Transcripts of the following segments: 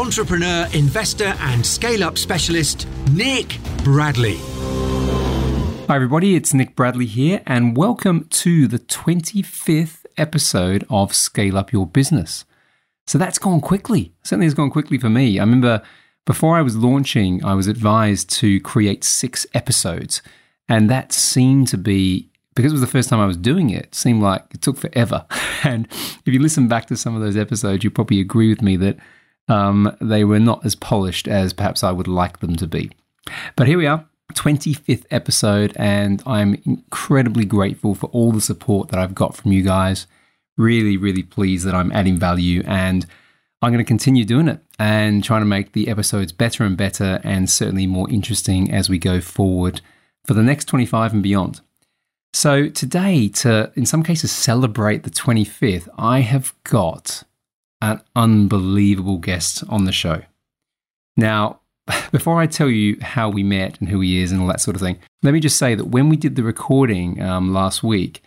entrepreneur, investor, and scale up specialist, Nick Bradley. Hi, everybody, it's Nick Bradley here, and welcome to the 25th episode of Scale Up Your Business. So that's gone quickly. Certainly has gone quickly for me. I remember before I was launching, I was advised to create six episodes, and that seemed to be because it was the first time I was doing it, seemed like it took forever. And if you listen back to some of those episodes, you probably agree with me that um, they were not as polished as perhaps I would like them to be. But here we are, 25th episode, and I'm incredibly grateful for all the support that I've got from you guys. Really, really pleased that I'm adding value, and I'm going to continue doing it and trying to make the episodes better and better, and certainly more interesting as we go forward for the next 25 and beyond. So, today, to in some cases celebrate the 25th, I have got an unbelievable guest on the show. Now, before I tell you how we met and who he is and all that sort of thing, let me just say that when we did the recording um, last week,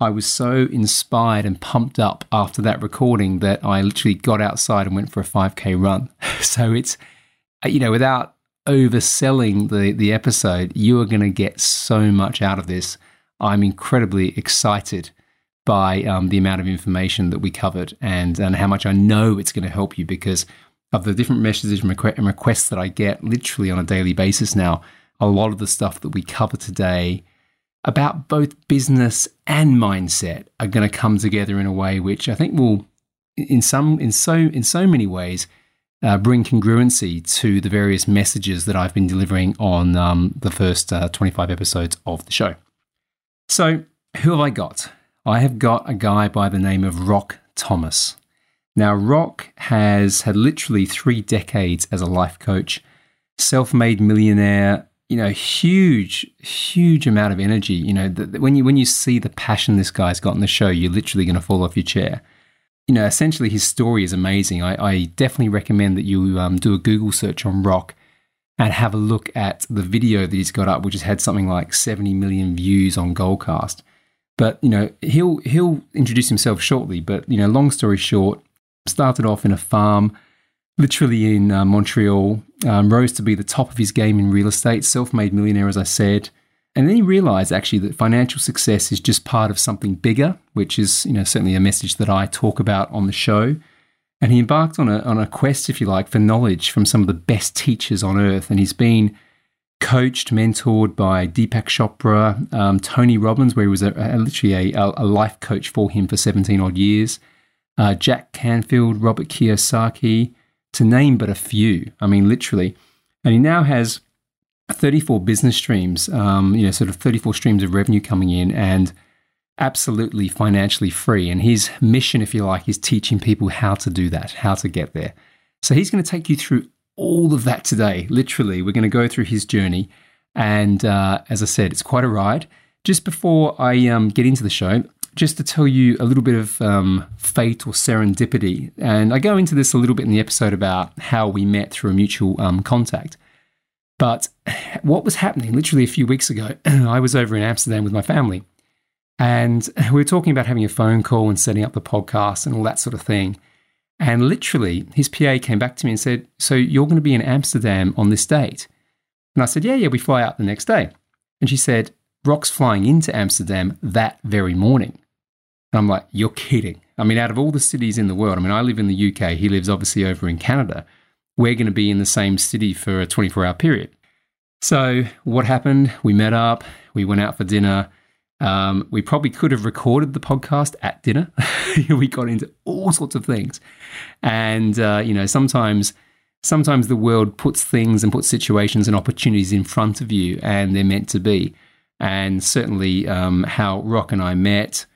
I was so inspired and pumped up after that recording that I literally got outside and went for a 5K run. So it's, uh, you know, without overselling the, the episode, you are going to get so much out of this. I'm incredibly excited by um, the amount of information that we covered and, and how much I know it's going to help you because of the different messages and requests that I get literally on a daily basis now. A lot of the stuff that we cover today about both business and mindset are going to come together in a way which I think will, in some, in so, in so many ways, uh, bring congruency to the various messages that I've been delivering on um, the first uh, 25 episodes of the show. So, who have I got? I have got a guy by the name of Rock Thomas. Now, Rock has had literally three decades as a life coach, self made millionaire, you know, huge, huge amount of energy. You know, the, when, you, when you see the passion this guy's got in the show, you're literally going to fall off your chair. You know, essentially, his story is amazing. I, I definitely recommend that you um, do a Google search on Rock and have a look at the video that he's got up, which has had something like 70 million views on Goalcast. But you know, he'll he'll introduce himself shortly. But you know, long story short, started off in a farm, literally in uh, Montreal. Um, rose to be the top of his game in real estate, self-made millionaire, as I said. And then he realized actually that financial success is just part of something bigger, which is you know certainly a message that I talk about on the show. And he embarked on a on a quest, if you like, for knowledge from some of the best teachers on earth. And he's been coached, mentored by Deepak Chopra, um, Tony Robbins, where he was a, a, literally a, a, life coach for him for 17 odd years, uh, Jack Canfield, Robert Kiyosaki, to name but a few. I mean, literally. And he now has 34 business streams, um, you know, sort of 34 streams of revenue coming in and absolutely financially free. And his mission, if you like, is teaching people how to do that, how to get there. So he's going to take you through all of that today. Literally, we're going to go through his journey. And uh, as I said, it's quite a ride. Just before I um, get into the show, just to tell you a little bit of um, fate or serendipity. And I go into this a little bit in the episode about how we met through a mutual um, contact. But what was happening literally a few weeks ago, I was over in Amsterdam with my family. And we were talking about having a phone call and setting up the podcast and all that sort of thing. And literally, his PA came back to me and said, So you're going to be in Amsterdam on this date? And I said, Yeah, yeah, we fly out the next day. And she said, Rock's flying into Amsterdam that very morning. And I'm like, You're kidding. I mean, out of all the cities in the world, I mean, I live in the UK, he lives obviously over in Canada. We're going to be in the same city for a 24 hour period. So, what happened? We met up, we went out for dinner. Um, we probably could have recorded the podcast at dinner. we got into all sorts of things, and uh, you know, sometimes sometimes the world puts things and puts situations and opportunities in front of you, and they're meant to be. And certainly, um, how Rock and I met,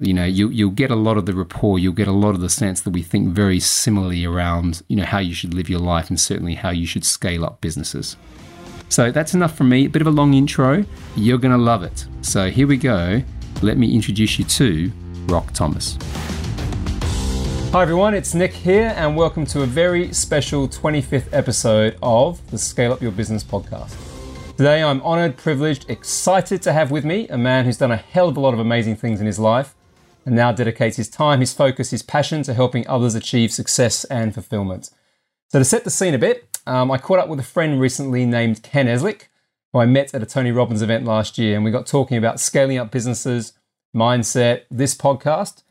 you know, you, you'll get a lot of the rapport. You'll get a lot of the sense that we think very similarly around, you know, how you should live your life, and certainly how you should scale up businesses. So that's enough from me. A bit of a long intro. You're going to love it. So here we go. Let me introduce you to Rock Thomas. Hi everyone, it's Nick here, and welcome to a very special 25th episode of the Scale Up Your Business podcast. Today I'm honored, privileged, excited to have with me a man who's done a hell of a lot of amazing things in his life and now dedicates his time, his focus, his passion to helping others achieve success and fulfillment. So, to set the scene a bit, um, I caught up with a friend recently named Ken Eslick, who I met at a Tony Robbins event last year, and we got talking about scaling up businesses, mindset, this podcast.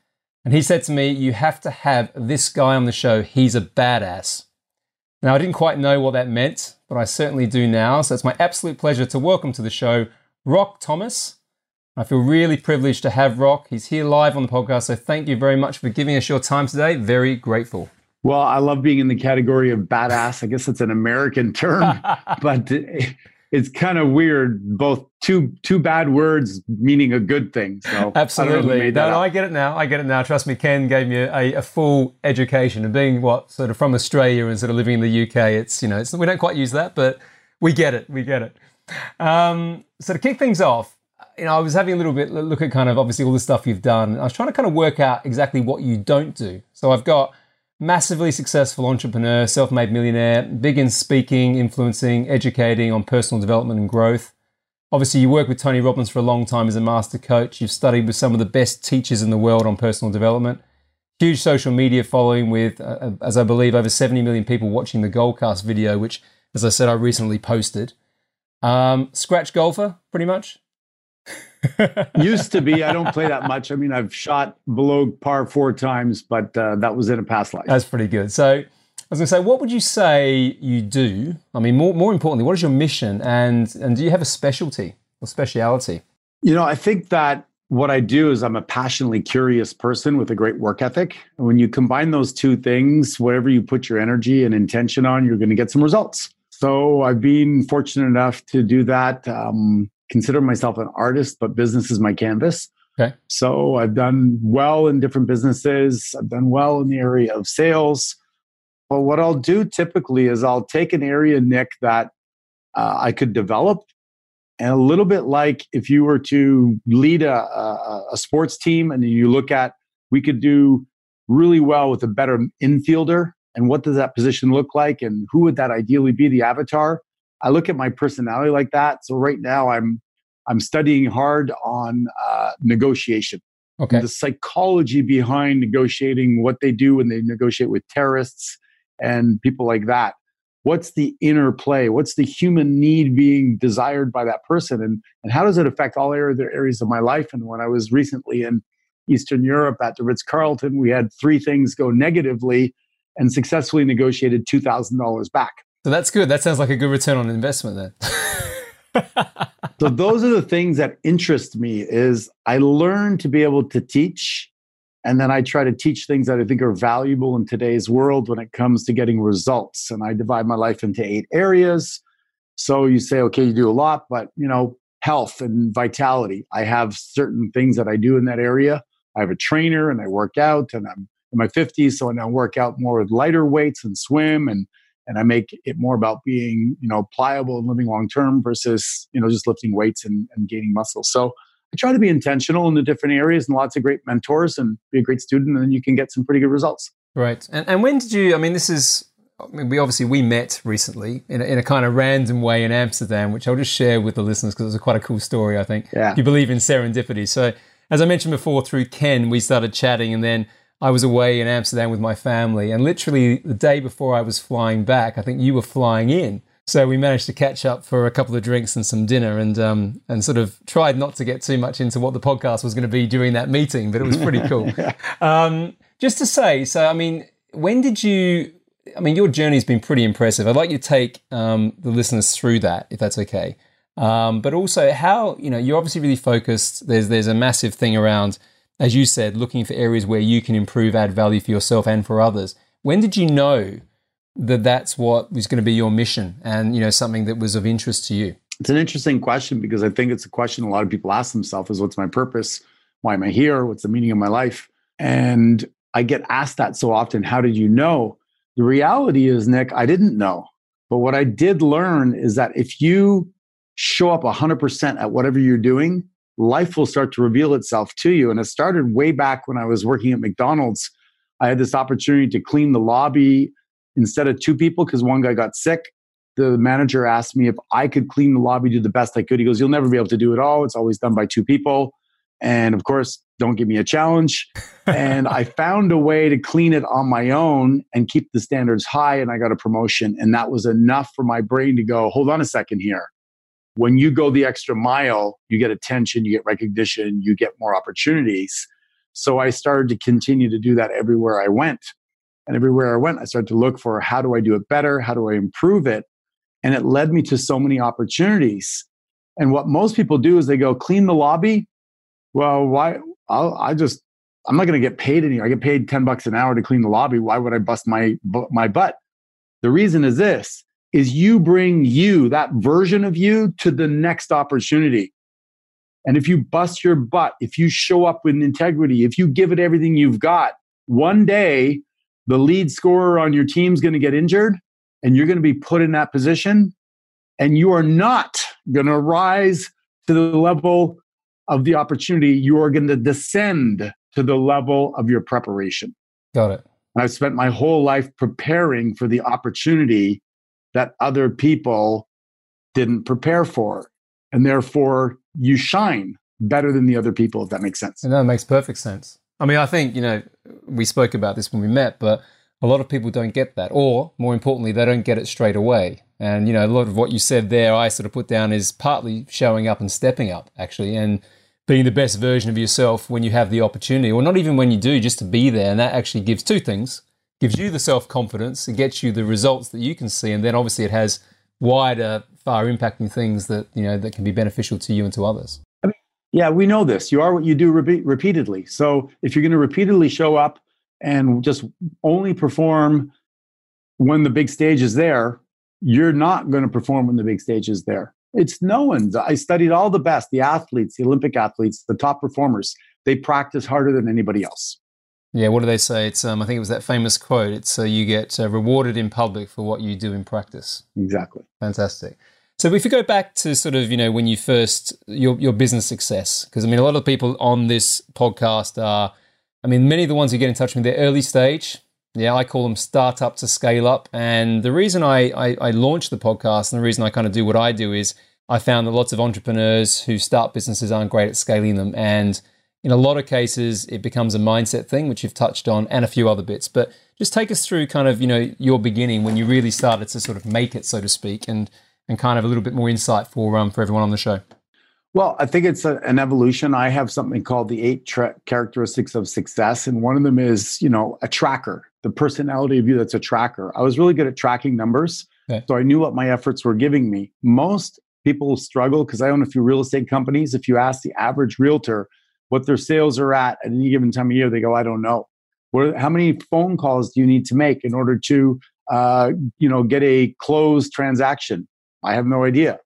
And he said to me, You have to have this guy on the show. He's a badass. Now, I didn't quite know what that meant, but I certainly do now. So it's my absolute pleasure to welcome to the show Rock Thomas. I feel really privileged to have Rock. He's here live on the podcast. So thank you very much for giving us your time today. Very grateful. Well, I love being in the category of badass. I guess it's an American term, but it's kind of weird. Both two two bad words meaning a good thing. So absolutely, no, no, I get it now. I get it now. Trust me, Ken gave me a, a, full education and being what sort of from Australia and sort of living in the UK. It's you know it's, we don't quite use that, but we get it. We get it. Um, so to kick things off, you know, I was having a little bit look at kind of obviously all the stuff you've done. I was trying to kind of work out exactly what you don't do. So I've got massively successful entrepreneur, self made millionaire, big in speaking, influencing, educating on personal development and growth. Obviously, you work with Tony Robbins for a long time as a master coach. You've studied with some of the best teachers in the world on personal development. Huge social media following with, uh, uh as I believe, over 70 million people watching the Goalcast video, which, as I said, I recently posted. Um, scratch golfer, pretty much. Used to be. I don't play that much. I mean, I've shot below par four times, but uh, that was in a past life. That's pretty good. So I was going to say, what would you say you do? I mean, more more importantly, what is your mission, and and do you have a specialty or speciality? You know, I think that what I do is I'm a passionately curious person with a great work ethic. And when you combine those two things, whatever you put your energy and intention on, you're going to get some results. So I've been fortunate enough to do that. Um, consider myself an artist, but business is my canvas. Okay. So I've done well in different businesses. I've done well in the area of sales. But what I'll do typically is I'll take an area, Nick, that uh, I could develop. And a little bit like if you were to lead a, a, a sports team and you look at, we could do really well with a better infielder. And what does that position look like? And who would that ideally be, the avatar? I look at my personality like that. So right now I'm I'm studying hard on uh, negotiation. Okay. The psychology behind negotiating, what they do when they negotiate with terrorists and people like that. What's the inner play? What's the human need being desired by that person? And, and how does it affect all other areas of my life? And when I was recently in Eastern Europe at the Ritz Carlton, we had three things go negatively and successfully negotiated $2,000 back. So that's good. That sounds like a good return on investment then. so those are the things that interest me is I learn to be able to teach and then I try to teach things that I think are valuable in today's world when it comes to getting results. And I divide my life into eight areas. So you say, okay, you do a lot, but you know, health and vitality. I have certain things that I do in that area. I have a trainer and I work out and I'm in my 50s, so I now work out more with lighter weights and swim and and I make it more about being, you know, pliable and living long term versus, you know, just lifting weights and, and gaining muscle. So I try to be intentional in the different areas and lots of great mentors and be a great student, and then you can get some pretty good results. Right. And, and when did you, I mean, this is, I mean, we obviously we met recently in a, in a kind of random way in Amsterdam, which I'll just share with the listeners because it was a quite a cool story, I think. Yeah. You believe in serendipity. So, as I mentioned before, through Ken, we started chatting, and then I was away in Amsterdam with my family, and literally the day before I was flying back, I think you were flying in. So we managed to catch up for a couple of drinks and some dinner, and um, and sort of tried not to get too much into what the podcast was going to be during that meeting, but it was pretty cool. um, just to say, so I mean, when did you? I mean, your journey's been pretty impressive. I'd like you to take um, the listeners through that, if that's okay. Um, but also, how you know you're obviously really focused. There's there's a massive thing around as you said, looking for areas where you can improve, add value for yourself and for others. When did you know that that's what was going to be your mission and you know something that was of interest to you? It's an interesting question because I think it's a question a lot of people ask themselves is what's my purpose? Why am I here? What's the meaning of my life? And I get asked that so often, how did you know? The reality is, Nick, I didn't know. But what I did learn is that if you show up 100% at whatever you're doing, life will start to reveal itself to you. And it started way back when I was working at McDonald's. I had this opportunity to clean the lobby instead of two people because one guy got sick. The manager asked me if I could clean the lobby, do the best I could. He goes, You'll never be able to do it all. It's always done by two people. And of course, don't give me a challenge. and I found a way to clean it on my own and keep the standards high. And I got a promotion. And that was enough for my brain to go, hold on a second here. When you go the extra mile, you get attention, you get recognition, you get more opportunities. So I started to continue to do that everywhere I went. And everywhere I went, I started to look for how do I do it better? How do I improve it? And it led me to so many opportunities. And what most people do is they go clean the lobby. Well, why? I'll, I just, I'm not going to get paid any. I get paid 10 bucks an hour to clean the lobby. Why would I bust my, my butt? The reason is this is you bring you, that version of you, to the next opportunity. And if you bust your butt, if you show up with integrity, if you give it everything you've got, one day the lead scorer on your team's going to get injured and you're going to be put in that position and you are not going to rise to the level of the opportunity. You are going to descend to the level of your preparation. Got it. And I've spent my whole life preparing for the opportunity that other people didn't prepare for. And therefore, you shine better than the other people, if that makes sense. And that makes perfect sense. I mean, I think, you know, we spoke about this when we met, but a lot of people don't get that. Or more importantly, they don't get it straight away. And, you know, a lot of what you said there, I sort of put down is partly showing up and stepping up, actually, and being the best version of yourself when you have the opportunity, or not even when you do, just to be there. And that actually gives two things gives you the self confidence, it gets you the results that you can see, and then obviously it has wider, far impacting things that you know that can be beneficial to you and to others. I mean, yeah, we know this. You are what you do repeatedly. So if you're going to repeatedly show up and just only perform when the big stage is there, you're not going to perform when the big stage is there. It's no one's. I studied all the best, the athletes, the Olympic athletes, the top performers. They practice harder than anybody else. Yeah, what do they say? It's um, I think it was that famous quote. It's uh, you get uh, rewarded in public for what you do in practice. Exactly. Fantastic. So if we go back to sort of you know when you first your your business success, because I mean a lot of people on this podcast are, I mean many of the ones who get in touch with me, they're early stage. Yeah, I call them startup to scale up. And the reason I, I, I launched the podcast and the reason I kind of do what I do is I found that lots of entrepreneurs who start businesses aren't great at scaling them and in a lot of cases, it becomes a mindset thing, which you've touched on, and a few other bits. But just take us through kind of, you know, your beginning when you really started to sort of make it, so to speak, and and kind of a little bit more insight for um, for everyone on the show. Well, I think it's a, an evolution. I have something called the eight tra- characteristics of success, and one of them is, you know, a tracker, the personality of you that's a tracker. I was really good at tracking numbers, okay. so I knew what my efforts were giving me. Most people struggle because I own a few real estate companies. If you ask the average realtor what their sales are at at any given time of year, they go, I don't know. What, how many phone calls do you need to make in order to, uh, you know, get a closed transaction? I have no idea.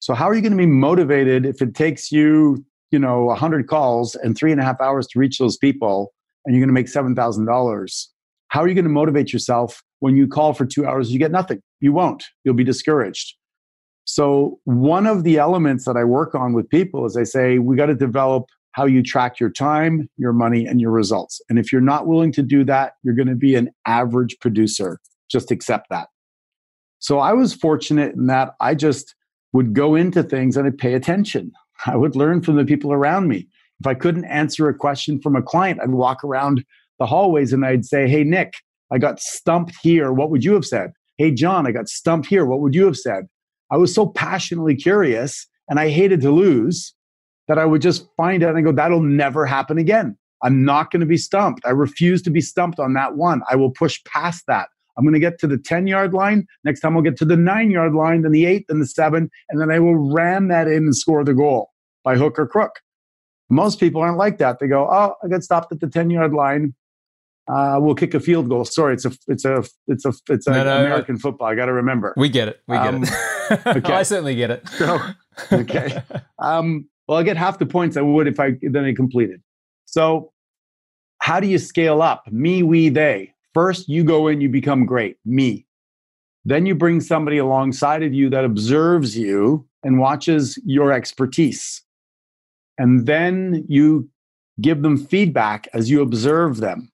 So how are you going to be motivated if it takes you, you know, 100 calls and three and a half hours to reach those people, and you're going to make seven thousand dollars? How are you going to motivate yourself when you call for two hours? You get nothing. You won't. You'll be discouraged. So one of the elements that I work on with people is I say we got to develop how you track your time, your money, and your results. And if you're not willing to do that, you're going to be an average producer. Just accept that. So I was fortunate in that I just would go into things and I'd pay attention. I would learn from the people around me. If I couldn't answer a question from a client, I'd walk around the hallways and I'd say, Hey, Nick, I got stumped here. What would you have said? Hey, John, I got stumped here. What would you have said? I was so passionately curious and I hated to lose that I would just find out and go, that'll never happen again. I'm not going to be stumped. I refuse to be stumped on that one. I will push past that. I'm going to get to the 10 yard line. Next time I'll get to the nine yard line, then the eight, then the seven, and then I will ram that in and score the goal by hook or crook. Most people aren't like that. They go, oh, I got stopped at the 10 yard line. Uh, we'll kick a field goal. Sorry, it's a it's a it's a it's a no, no, American no. football. I got to remember. We get it. We get um, it. okay. I certainly get it. So, okay. Um, well, I get half the points I would if I then I completed. So, how do you scale up? Me, we, they. First, you go in, you become great. Me. Then you bring somebody alongside of you that observes you and watches your expertise. And then you give them feedback as you observe them.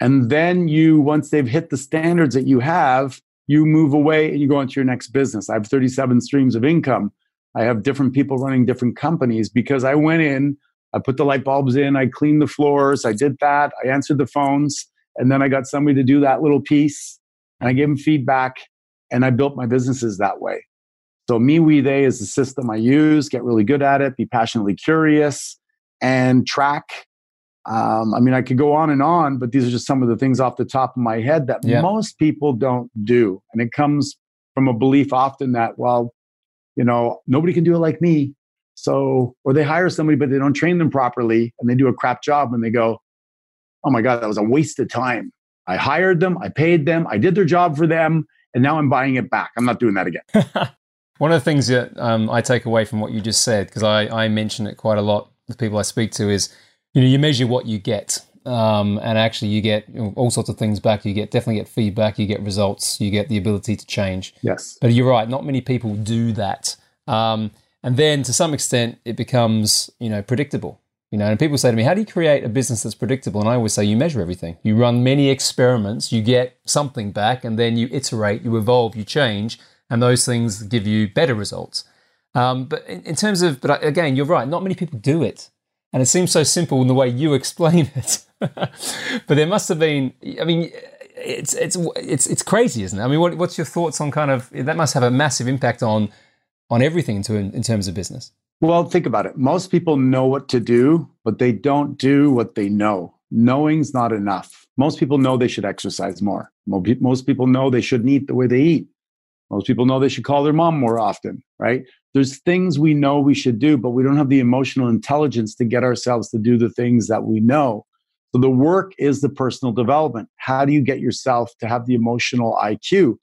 And then you, once they've hit the standards that you have, you move away and you go into your next business. I have 37 streams of income. I have different people running different companies because I went in, I put the light bulbs in, I cleaned the floors, I did that, I answered the phones, and then I got somebody to do that little piece and I gave them feedback and I built my businesses that way. So me, we, they is the system I use, get really good at it, be passionately curious and track. Um, I mean, I could go on and on, but these are just some of the things off the top of my head that yeah. most people don't do. And it comes from a belief often that, well, you know, nobody can do it like me. So, or they hire somebody, but they don't train them properly and they do a crap job and they go, oh my God, that was a waste of time. I hired them, I paid them, I did their job for them, and now I'm buying it back. I'm not doing that again. One of the things that um, I take away from what you just said, because I, I mention it quite a lot with people I speak to, is you know you measure what you get, um, and actually you get all sorts of things back. You get definitely get feedback, you get results, you get the ability to change. Yes, but you're right. Not many people do that, um, and then to some extent it becomes you know predictable. You know, and people say to me, "How do you create a business that's predictable?" And I always say, "You measure everything. You run many experiments, you get something back, and then you iterate, you evolve, you change, and those things give you better results." Um, but in, in, terms of, but again, you're right. Not many people do it, and it seems so simple in the way you explain it. but there must have been. I mean, it's it's it's it's crazy, isn't it? I mean, what, what's your thoughts on kind of that? Must have a massive impact on on everything in, in terms of business. Well, think about it. Most people know what to do, but they don't do what they know. Knowing's not enough. Most people know they should exercise more. Most people know they shouldn't eat the way they eat. Most people know they should call their mom more often, right? There's things we know we should do, but we don't have the emotional intelligence to get ourselves to do the things that we know. So the work is the personal development. How do you get yourself to have the emotional IQ?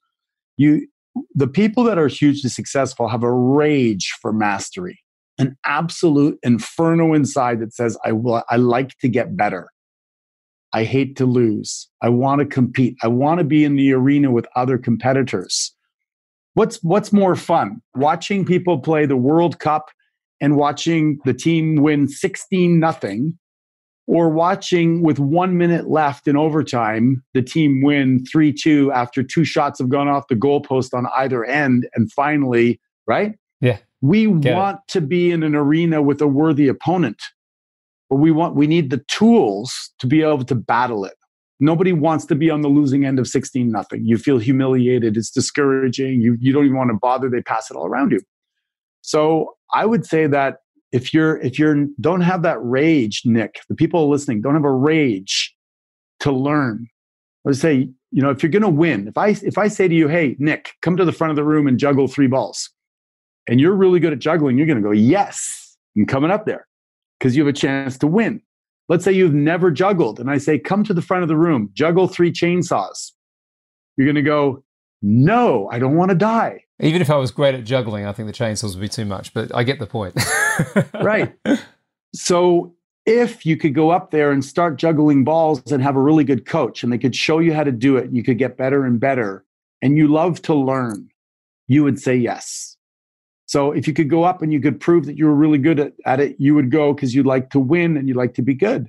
You the people that are hugely successful have a rage for mastery an absolute inferno inside that says, I, will, I like to get better. I hate to lose. I want to compete. I want to be in the arena with other competitors. What's, what's more fun? Watching people play the World Cup and watching the team win 16 nothing or watching with one minute left in overtime the team win 3-2 after two shots have gone off the goalpost on either end and finally right yeah we Get want it. to be in an arena with a worthy opponent, but we want we need the tools to be able to battle it. Nobody wants to be on the losing end of 16 nothing. You feel humiliated, it's discouraging, you you don't even want to bother, they pass it all around you. So, I would say that if you're if you're don't have that rage, Nick, the people listening don't have a rage to learn. I would say, you know, if you're going to win, if I if I say to you, "Hey, Nick, come to the front of the room and juggle three balls," and you're really good at juggling, you're going to go, yes, I'm coming up there because you have a chance to win. Let's say you've never juggled, and I say, come to the front of the room, juggle three chainsaws. You're going to go, no, I don't want to die. Even if I was great at juggling, I think the chainsaws would be too much, but I get the point. right. So if you could go up there and start juggling balls and have a really good coach and they could show you how to do it, you could get better and better, and you love to learn, you would say yes. So if you could go up and you could prove that you were really good at, at it, you would go because you'd like to win and you'd like to be good.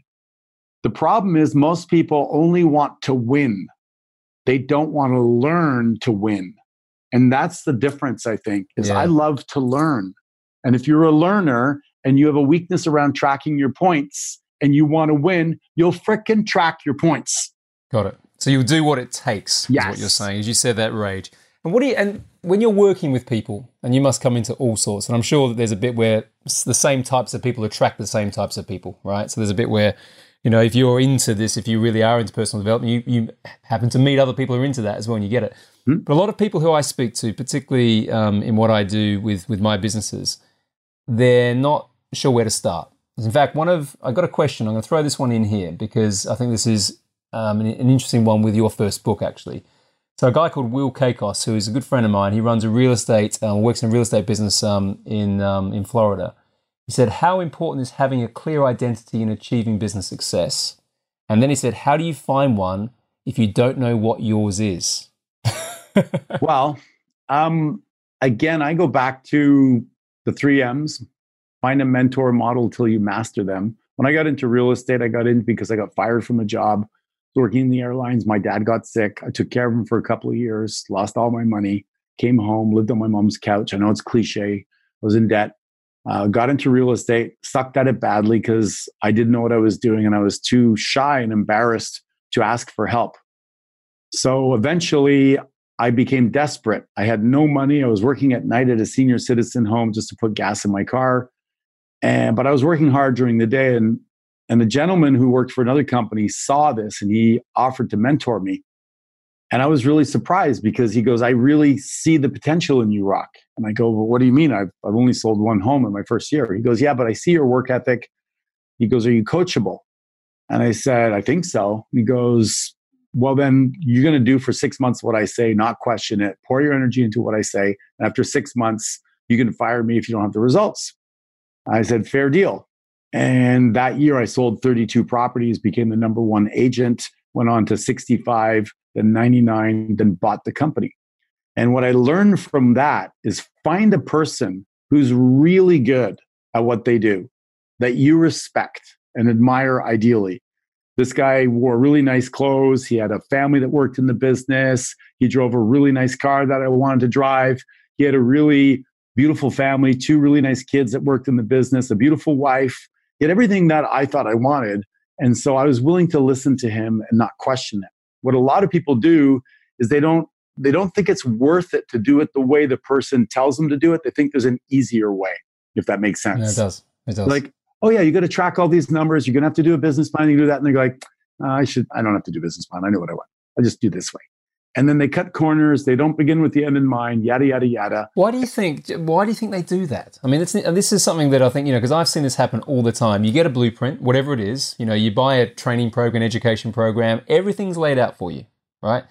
The problem is most people only want to win. They don't want to learn to win. And that's the difference, I think, is yeah. I love to learn. And if you're a learner and you have a weakness around tracking your points and you want to win, you'll fricking track your points. Got it. So you'll do what it takes, yes. is what you're saying. As you said, that rage. And what do you and when you're working with people, and you must come into all sorts, and I'm sure that there's a bit where the same types of people attract the same types of people, right? So there's a bit where, you know, if you're into this, if you really are into personal development, you, you happen to meet other people who are into that as well, and you get it. Mm-hmm. But a lot of people who I speak to, particularly um, in what I do with with my businesses, they're not sure where to start. In fact, one of I got a question. I'm going to throw this one in here because I think this is um, an, an interesting one with your first book, actually. So a guy called Will Kakos, who is a good friend of mine, he runs a real estate, um, works in a real estate business um, in um, in Florida. He said, "How important is having a clear identity in achieving business success?" And then he said, "How do you find one if you don't know what yours is?" well, um, again, I go back to the three M's find a mentor model till you master them. When I got into real estate, I got in because I got fired from a job working in the airlines. My dad got sick. I took care of him for a couple of years, lost all my money, came home, lived on my mom's couch. I know it's cliche. I was in debt. Uh, got into real estate, sucked at it badly because I didn't know what I was doing and I was too shy and embarrassed to ask for help. So eventually, I became desperate. I had no money. I was working at night at a senior citizen home just to put gas in my car. And but I was working hard during the day and and the gentleman who worked for another company saw this and he offered to mentor me. And I was really surprised because he goes, I really see the potential in you, Rock. And I go, Well, what do you mean? I've, I've only sold one home in my first year. He goes, Yeah, but I see your work ethic. He goes, Are you coachable? And I said, I think so. He goes, Well, then you're going to do for six months what I say, not question it. Pour your energy into what I say. And after six months, you can fire me if you don't have the results. I said, Fair deal. And that year, I sold 32 properties, became the number one agent, went on to 65, then 99, then bought the company. And what I learned from that is find a person who's really good at what they do that you respect and admire ideally. This guy wore really nice clothes. He had a family that worked in the business. He drove a really nice car that I wanted to drive. He had a really beautiful family, two really nice kids that worked in the business, a beautiful wife. He had everything that I thought I wanted. And so I was willing to listen to him and not question it. What a lot of people do is they don't they don't think it's worth it to do it the way the person tells them to do it. They think there's an easier way, if that makes sense. Yeah, it does. It does. Like, oh yeah, you got to track all these numbers. You're gonna have to do a business plan. You do that, and they're like, oh, I should. I don't have to do business plan. I know what I want. I just do this way and then they cut corners. They don't begin with the end in mind. Yada yada yada. Why do you think? Why do you think they do that? I mean, this is something that I think you know because I've seen this happen all the time. You get a blueprint, whatever it is. You know, you buy a training program, education program. Everything's laid out for you, right?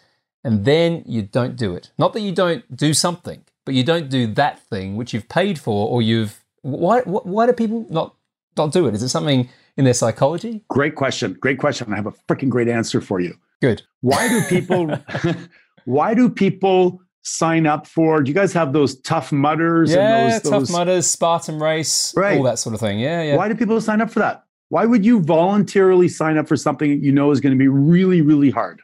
And then you don't do it. Not that you don't do something, but you don't do that thing which you've paid for, or you've. Why? Why do people not not do it? Is it something in their psychology? Great question. Great question. I have a freaking great answer for you. Good. Why do people why do people sign up for do you guys have those tough mudders yeah, and those, those... tough mudders, Spartan race, right. all that sort of thing. Yeah, yeah. Why do people sign up for that? Why would you voluntarily sign up for something that you know is going to be really, really hard?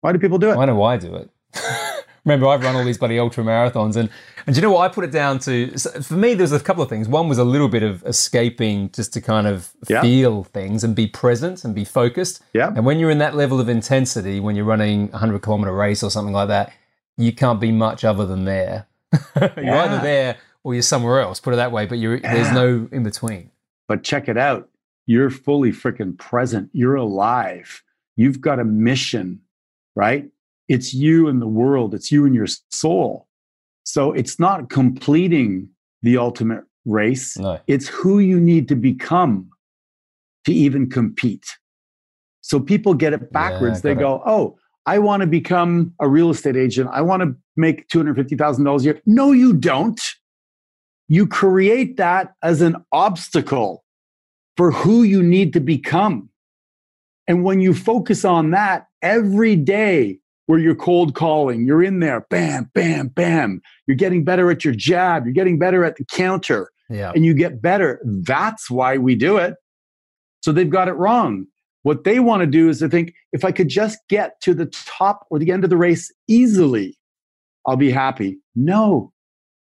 Why do people do it? Why do I do it? remember I've run all these bloody ultra marathons and and you know what? I put it down to for me there's a couple of things. One was a little bit of escaping just to kind of yeah. feel things and be present and be focused. Yeah. And when you're in that level of intensity when you're running a 100 kilometer race or something like that you can't be much other than there. You're yeah. either there or you're somewhere else put it that way but you're yeah. there's no in between. But check it out. You're fully freaking present. You're alive. You've got a mission right it's you and the world, it's you and your soul. So it's not completing the ultimate race, no. it's who you need to become to even compete. So people get it backwards. Yeah, they go, it. oh, I want to become a real estate agent. I want to make $250,000 a year. No, you don't. You create that as an obstacle for who you need to become. And when you focus on that every day, where you're cold calling, you're in there, bam, bam, bam. You're getting better at your jab, you're getting better at the counter, yeah. and you get better. That's why we do it. So they've got it wrong. What they want to do is to think if I could just get to the top or the end of the race easily, I'll be happy. No,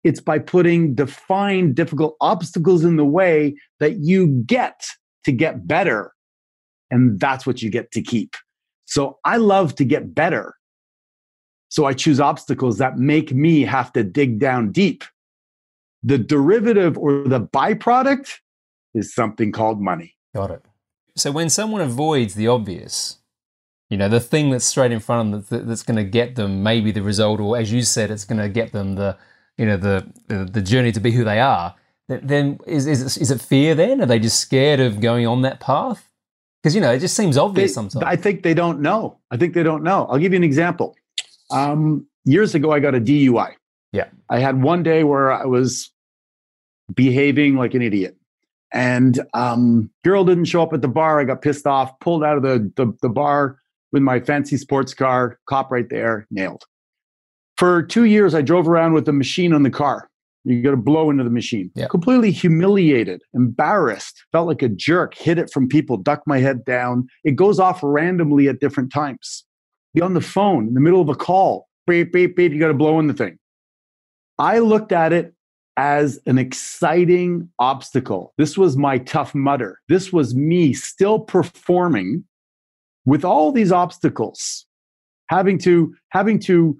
it's by putting defined, difficult obstacles in the way that you get to get better. And that's what you get to keep. So I love to get better. So I choose obstacles that make me have to dig down deep. The derivative or the byproduct is something called money. Got it. So when someone avoids the obvious, you know, the thing that's straight in front of them that's going to get them maybe the result, or as you said, it's going to get them the, you know, the, the, journey to be who they are. Then is, is, is it fear then? Are they just scared of going on that path? Because, you know, it just seems obvious they, sometimes. I think they don't know. I think they don't know. I'll give you an example. Um, years ago, I got a DUI. Yeah. I had one day where I was behaving like an idiot. And um, girl didn't show up at the bar. I got pissed off, pulled out of the, the, the bar with my fancy sports car, cop right there, nailed. For two years, I drove around with a machine on the car. You got to blow into the machine. Yeah. Completely humiliated, embarrassed, felt like a jerk, hid it from people, ducked my head down. It goes off randomly at different times. Be on the phone in the middle of a call. Beep, beep, beep. You got to blow in the thing. I looked at it as an exciting obstacle. This was my tough mudder. This was me still performing with all these obstacles, having to having to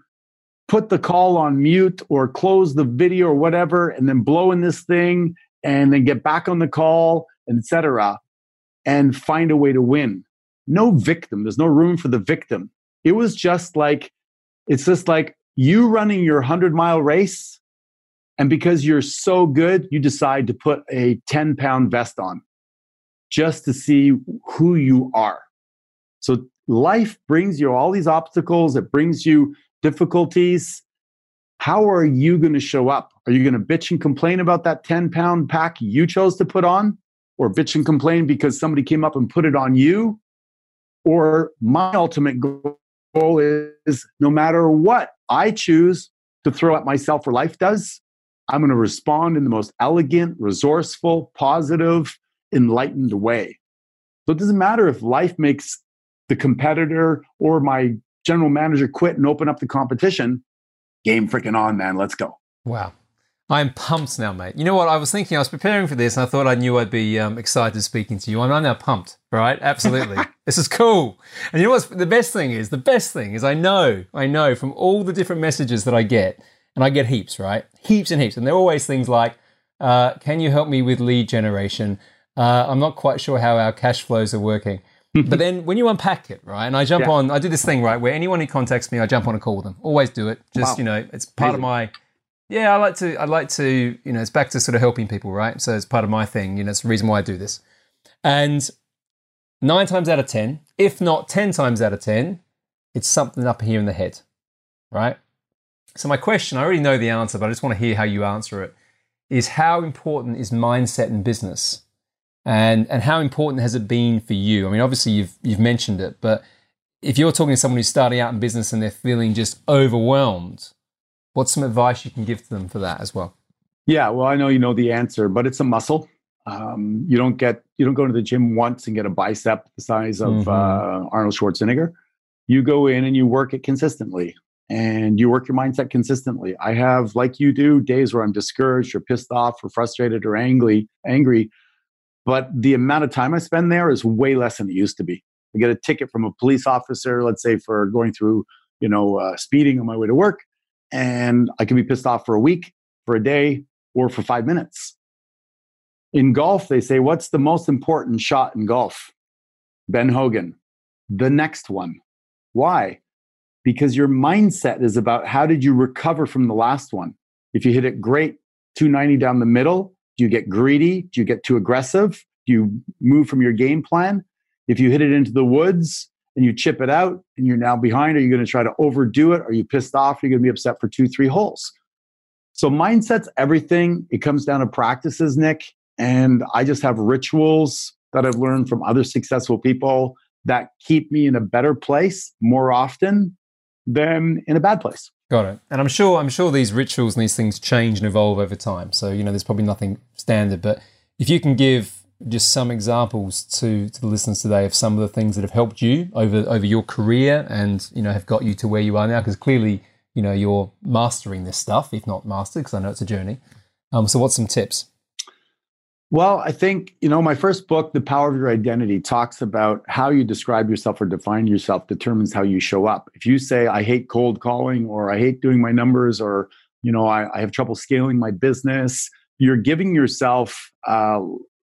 put the call on mute or close the video or whatever, and then blow in this thing and then get back on the call, etc., and find a way to win. No victim. There's no room for the victim. It was just like, it's just like you running your 100 mile race. And because you're so good, you decide to put a 10 pound vest on just to see who you are. So life brings you all these obstacles, it brings you difficulties. How are you going to show up? Are you going to bitch and complain about that 10 pound pack you chose to put on? Or bitch and complain because somebody came up and put it on you? Or my ultimate goal is no matter what I choose to throw at myself or life does, I'm going to respond in the most elegant, resourceful, positive, enlightened way. So it doesn't matter if life makes the competitor or my general manager quit and open up the competition. Game freaking on, man. Let's go. Wow. I'm pumped now, mate. You know what? I was thinking, I was preparing for this and I thought I knew I'd be um, excited speaking to you. I'm now pumped, right? Absolutely. this is cool. And you know what's the best thing is? The best thing is I know, I know from all the different messages that I get, and I get heaps, right? Heaps and heaps. And they're always things like, uh, can you help me with lead generation? Uh, I'm not quite sure how our cash flows are working. but then when you unpack it, right, and I jump Yeah. on, I do this thing, right, where anyone who contacts me, I jump on a call with them. Always do it. Just, Wow. you know, it's part of my, yeah, I like to, I like to, you know, it's back to sort of helping people, right? So it's part of my thing. You know, it's the reason why I do this. And nine times out of 10, if not 10 times out of 10, it's something up here in the head, right? So my question, I already know the answer, but I just want to hear how you answer it, is how important is mindset in business? And and how important has it been for you? I mean, obviously you've you've mentioned it, but if you're talking to someone who's starting out in business and they're feeling just overwhelmed, what's some advice you can give to them for that as well? Yeah, well, I know you know the answer, but it's a muscle. Um, you don't get you don't go to the gym once and get a bicep the size of Mhm. uh, Arnold Schwarzenegger. You go in and you work it consistently, and you work your mindset consistently. I have, like you do, days where I'm discouraged or pissed off or frustrated or angry, angry. But the amount of time I spend there is way less than it used to be. I get a ticket from a police officer, let's say for going through, you know, uh, speeding on my way to work, and I can be pissed off for a week, for a day, or for five minutes. In golf, they say, What's the most important shot in golf? Ben Hogan. The next one. Why? Because your mindset is about how did you recover from the last one? If you hit it great, 290 down the middle, do you get greedy? Do you get too aggressive? Do you move from your game plan? If you hit it into the woods and you chip it out and you're now behind, are you going to try to overdo it? Are you pissed off? Are you going to be upset for two, three holes? So mindset's everything. It comes down to practices, Nick. And I just have rituals that I've learned from other successful people that keep me in a better place more often than in a bad place. Got it. And I'm sure I'm sure these rituals and these things change and evolve over time. So, you know, there's probably nothing standard. But if you can give just some examples to, to the listeners today of some of the things that have helped you over over your career and, you know, have got you to where you are now, because clearly, you know, you're mastering this stuff, if not mastered, because I know it's a journey. Um, so what's some tips? Well, I think, you know, my first book, The Power of Your Identity, talks about how you describe yourself or define yourself determines how you show up. If you say, I hate cold calling or I hate doing my numbers or, you know, I, I have trouble scaling my business, you're giving yourself uh,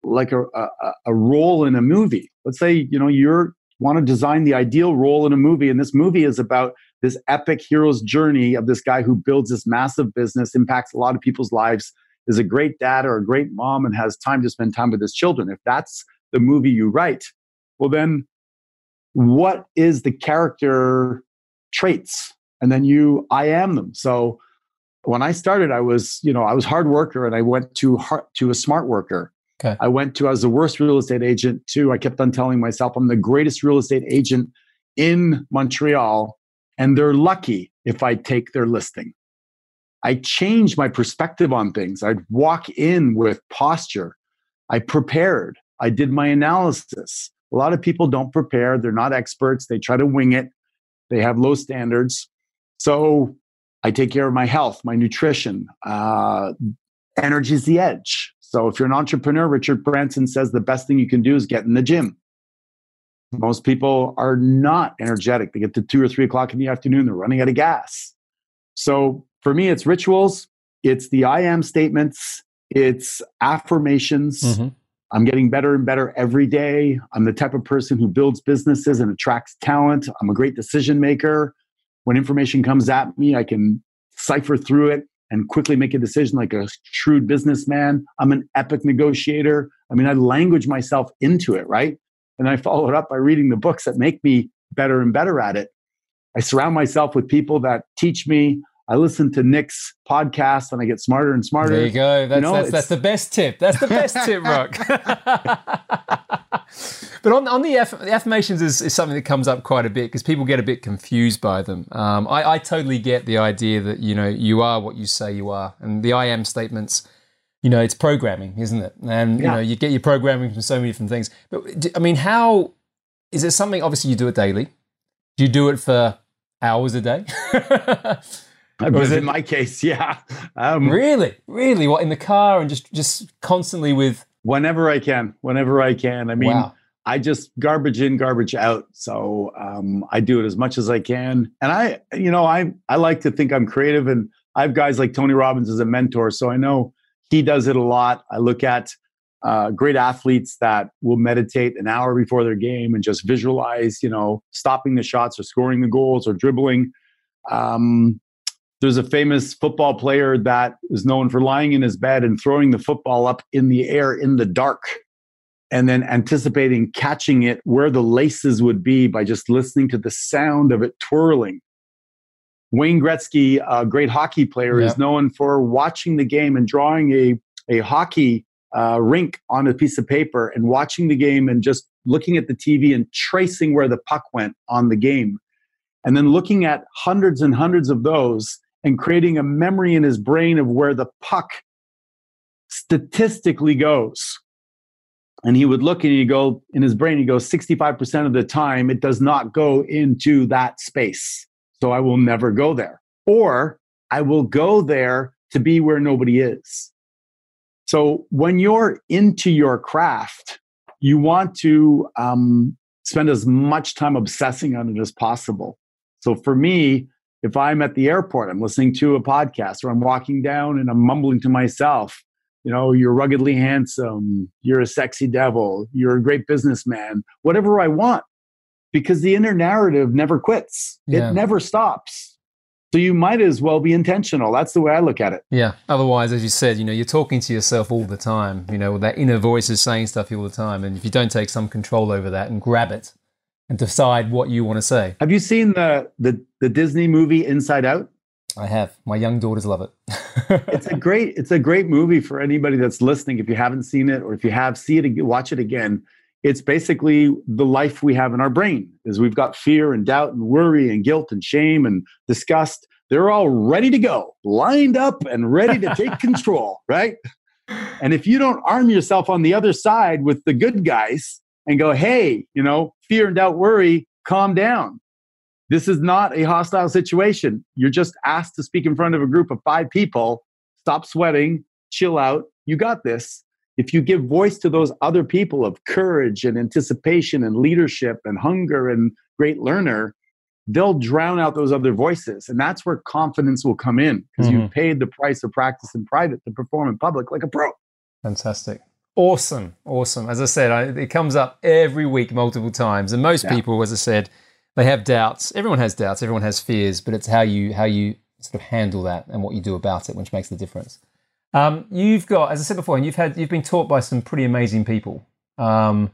like a, a, a role in a movie. Let's say, you know, you're want to design the ideal role in a movie. And this movie is about this epic hero's journey of this guy who builds this massive business, impacts a lot of people's lives, is a great dad or a great mom and has time to spend time with his children, if that's the movie you write, well, then what is the character traits? And then you, I am them. So when I started, I was, you know, I was hard worker and I went to hard, to a smart worker. Okay. I went to, I was the worst real estate agent too. I kept on telling myself I'm the greatest real estate agent in Montreal and they're lucky if I take their listing. I change my perspective on things. I'd walk in with posture. I prepared. I did my analysis. A lot of people don't prepare. They're not experts. They try to wing it. They have low standards. So I take care of my health, my nutrition. Uh, energy is the edge. So if you're an entrepreneur, Richard Branson says the best thing you can do is get in the gym. Most people are not energetic. They get to two or three o'clock in the afternoon, they're running out of gas. So for me, it's rituals, it's the I am statements, it's affirmations. Mm-hmm. I'm getting better and better every day. I'm the type of person who builds businesses and attracts talent. I'm a great decision maker. When information comes at me, I can cipher through it and quickly make a decision like a shrewd businessman. I'm an epic negotiator. I mean, I language myself into it, right? And I follow it up by reading the books that make me better and better at it. I surround myself with people that teach me. I listen to Nick's podcast and I get smarter and smarter. There you go. That's, you know, that's, that's, the best tip. That's the best tip, Rock. but on, on the, aff- the affirmations is, is, something that comes up quite a bit because people get a bit confused by them. Um, I, I totally get the idea that, you know, you are what you say you are. And the I am statements you know, it's programming, isn't it? And you know, you get your programming from so many different things. But I mean, how is it something? Obviously, you do it daily. Do you do it for hours a day? was it in my case? Yeah. Um, really, really, what in the car and just just constantly with whenever I can, whenever I can. I mean. Wow. I just garbage in, garbage out. So um, I do it as much as I can. And I, you know, I I like to think I'm creative, and I have guys like Tony Robbins as a mentor, so I know he does it a lot. I look at uh, great athletes that will meditate an hour before their game and just visualize, you know, stopping the shots or scoring the goals or dribbling. Um, there's a famous football player that is known for lying in his bed and throwing the football up in the air in the dark and then anticipating catching it where the laces would be by just listening to the sound of it twirling. Wayne Gretzky, a great hockey player, yeah. is known for watching the game and drawing a, a hockey uh, rink on a piece of paper and watching the game and just looking at the TV and tracing where the puck went on the game. And then looking at hundreds and hundreds of those and creating a memory in his brain of where the puck statistically goes. And he would look and he'd go, in his brain, he goes, 65% of the time, it does not go into that space. So I will never go there. Or I will go there to be where nobody is. So when you're into your craft, you want to um, spend as much time obsessing on it as possible. So for me, if I'm at the airport, I'm listening to a podcast or I'm walking down and I'm mumbling to myself, you know, you're ruggedly handsome, you're a sexy devil, you're a great businessman, whatever I want because the inner narrative never quits. Yeah. It never stops. So you might as well be intentional. That's the way I look at it. Yeah. Otherwise, as you said, you know, you're talking to yourself all the time. You know, that inner voice is saying stuff all the time. And if you don't take some control over that and grab it and decide what you want to say. Have you seen the the, the Disney movie Inside Out? I have. My young daughters love it. it's a great it's a great movie for anybody that's listening. If you haven't seen it or if you have, see it again, watch it again it's basically the life we have in our brain is we've got fear and doubt and worry and guilt and shame and disgust they're all ready to go lined up and ready to take control right and if you don't arm yourself on the other side with the good guys and go hey you know fear and doubt worry calm down this is not a hostile situation you're just asked to speak in front of a group of five people stop sweating chill out you got this if you give voice to those other people of courage and anticipation and leadership and hunger and great learner, they'll drown out those other voices. And that's where confidence will come in because mm-hmm. you've paid the price of practice in private to perform in public like a pro. Fantastic. Awesome. Awesome. As I said, I, it comes up every week multiple times. And most yeah. people, as I said, they have doubts. Everyone has doubts, everyone has fears, but it's how you how you sort of handle that and what you do about it which makes the difference. Um, you've got, as I said before, and you've had you've been taught by some pretty amazing people. Um,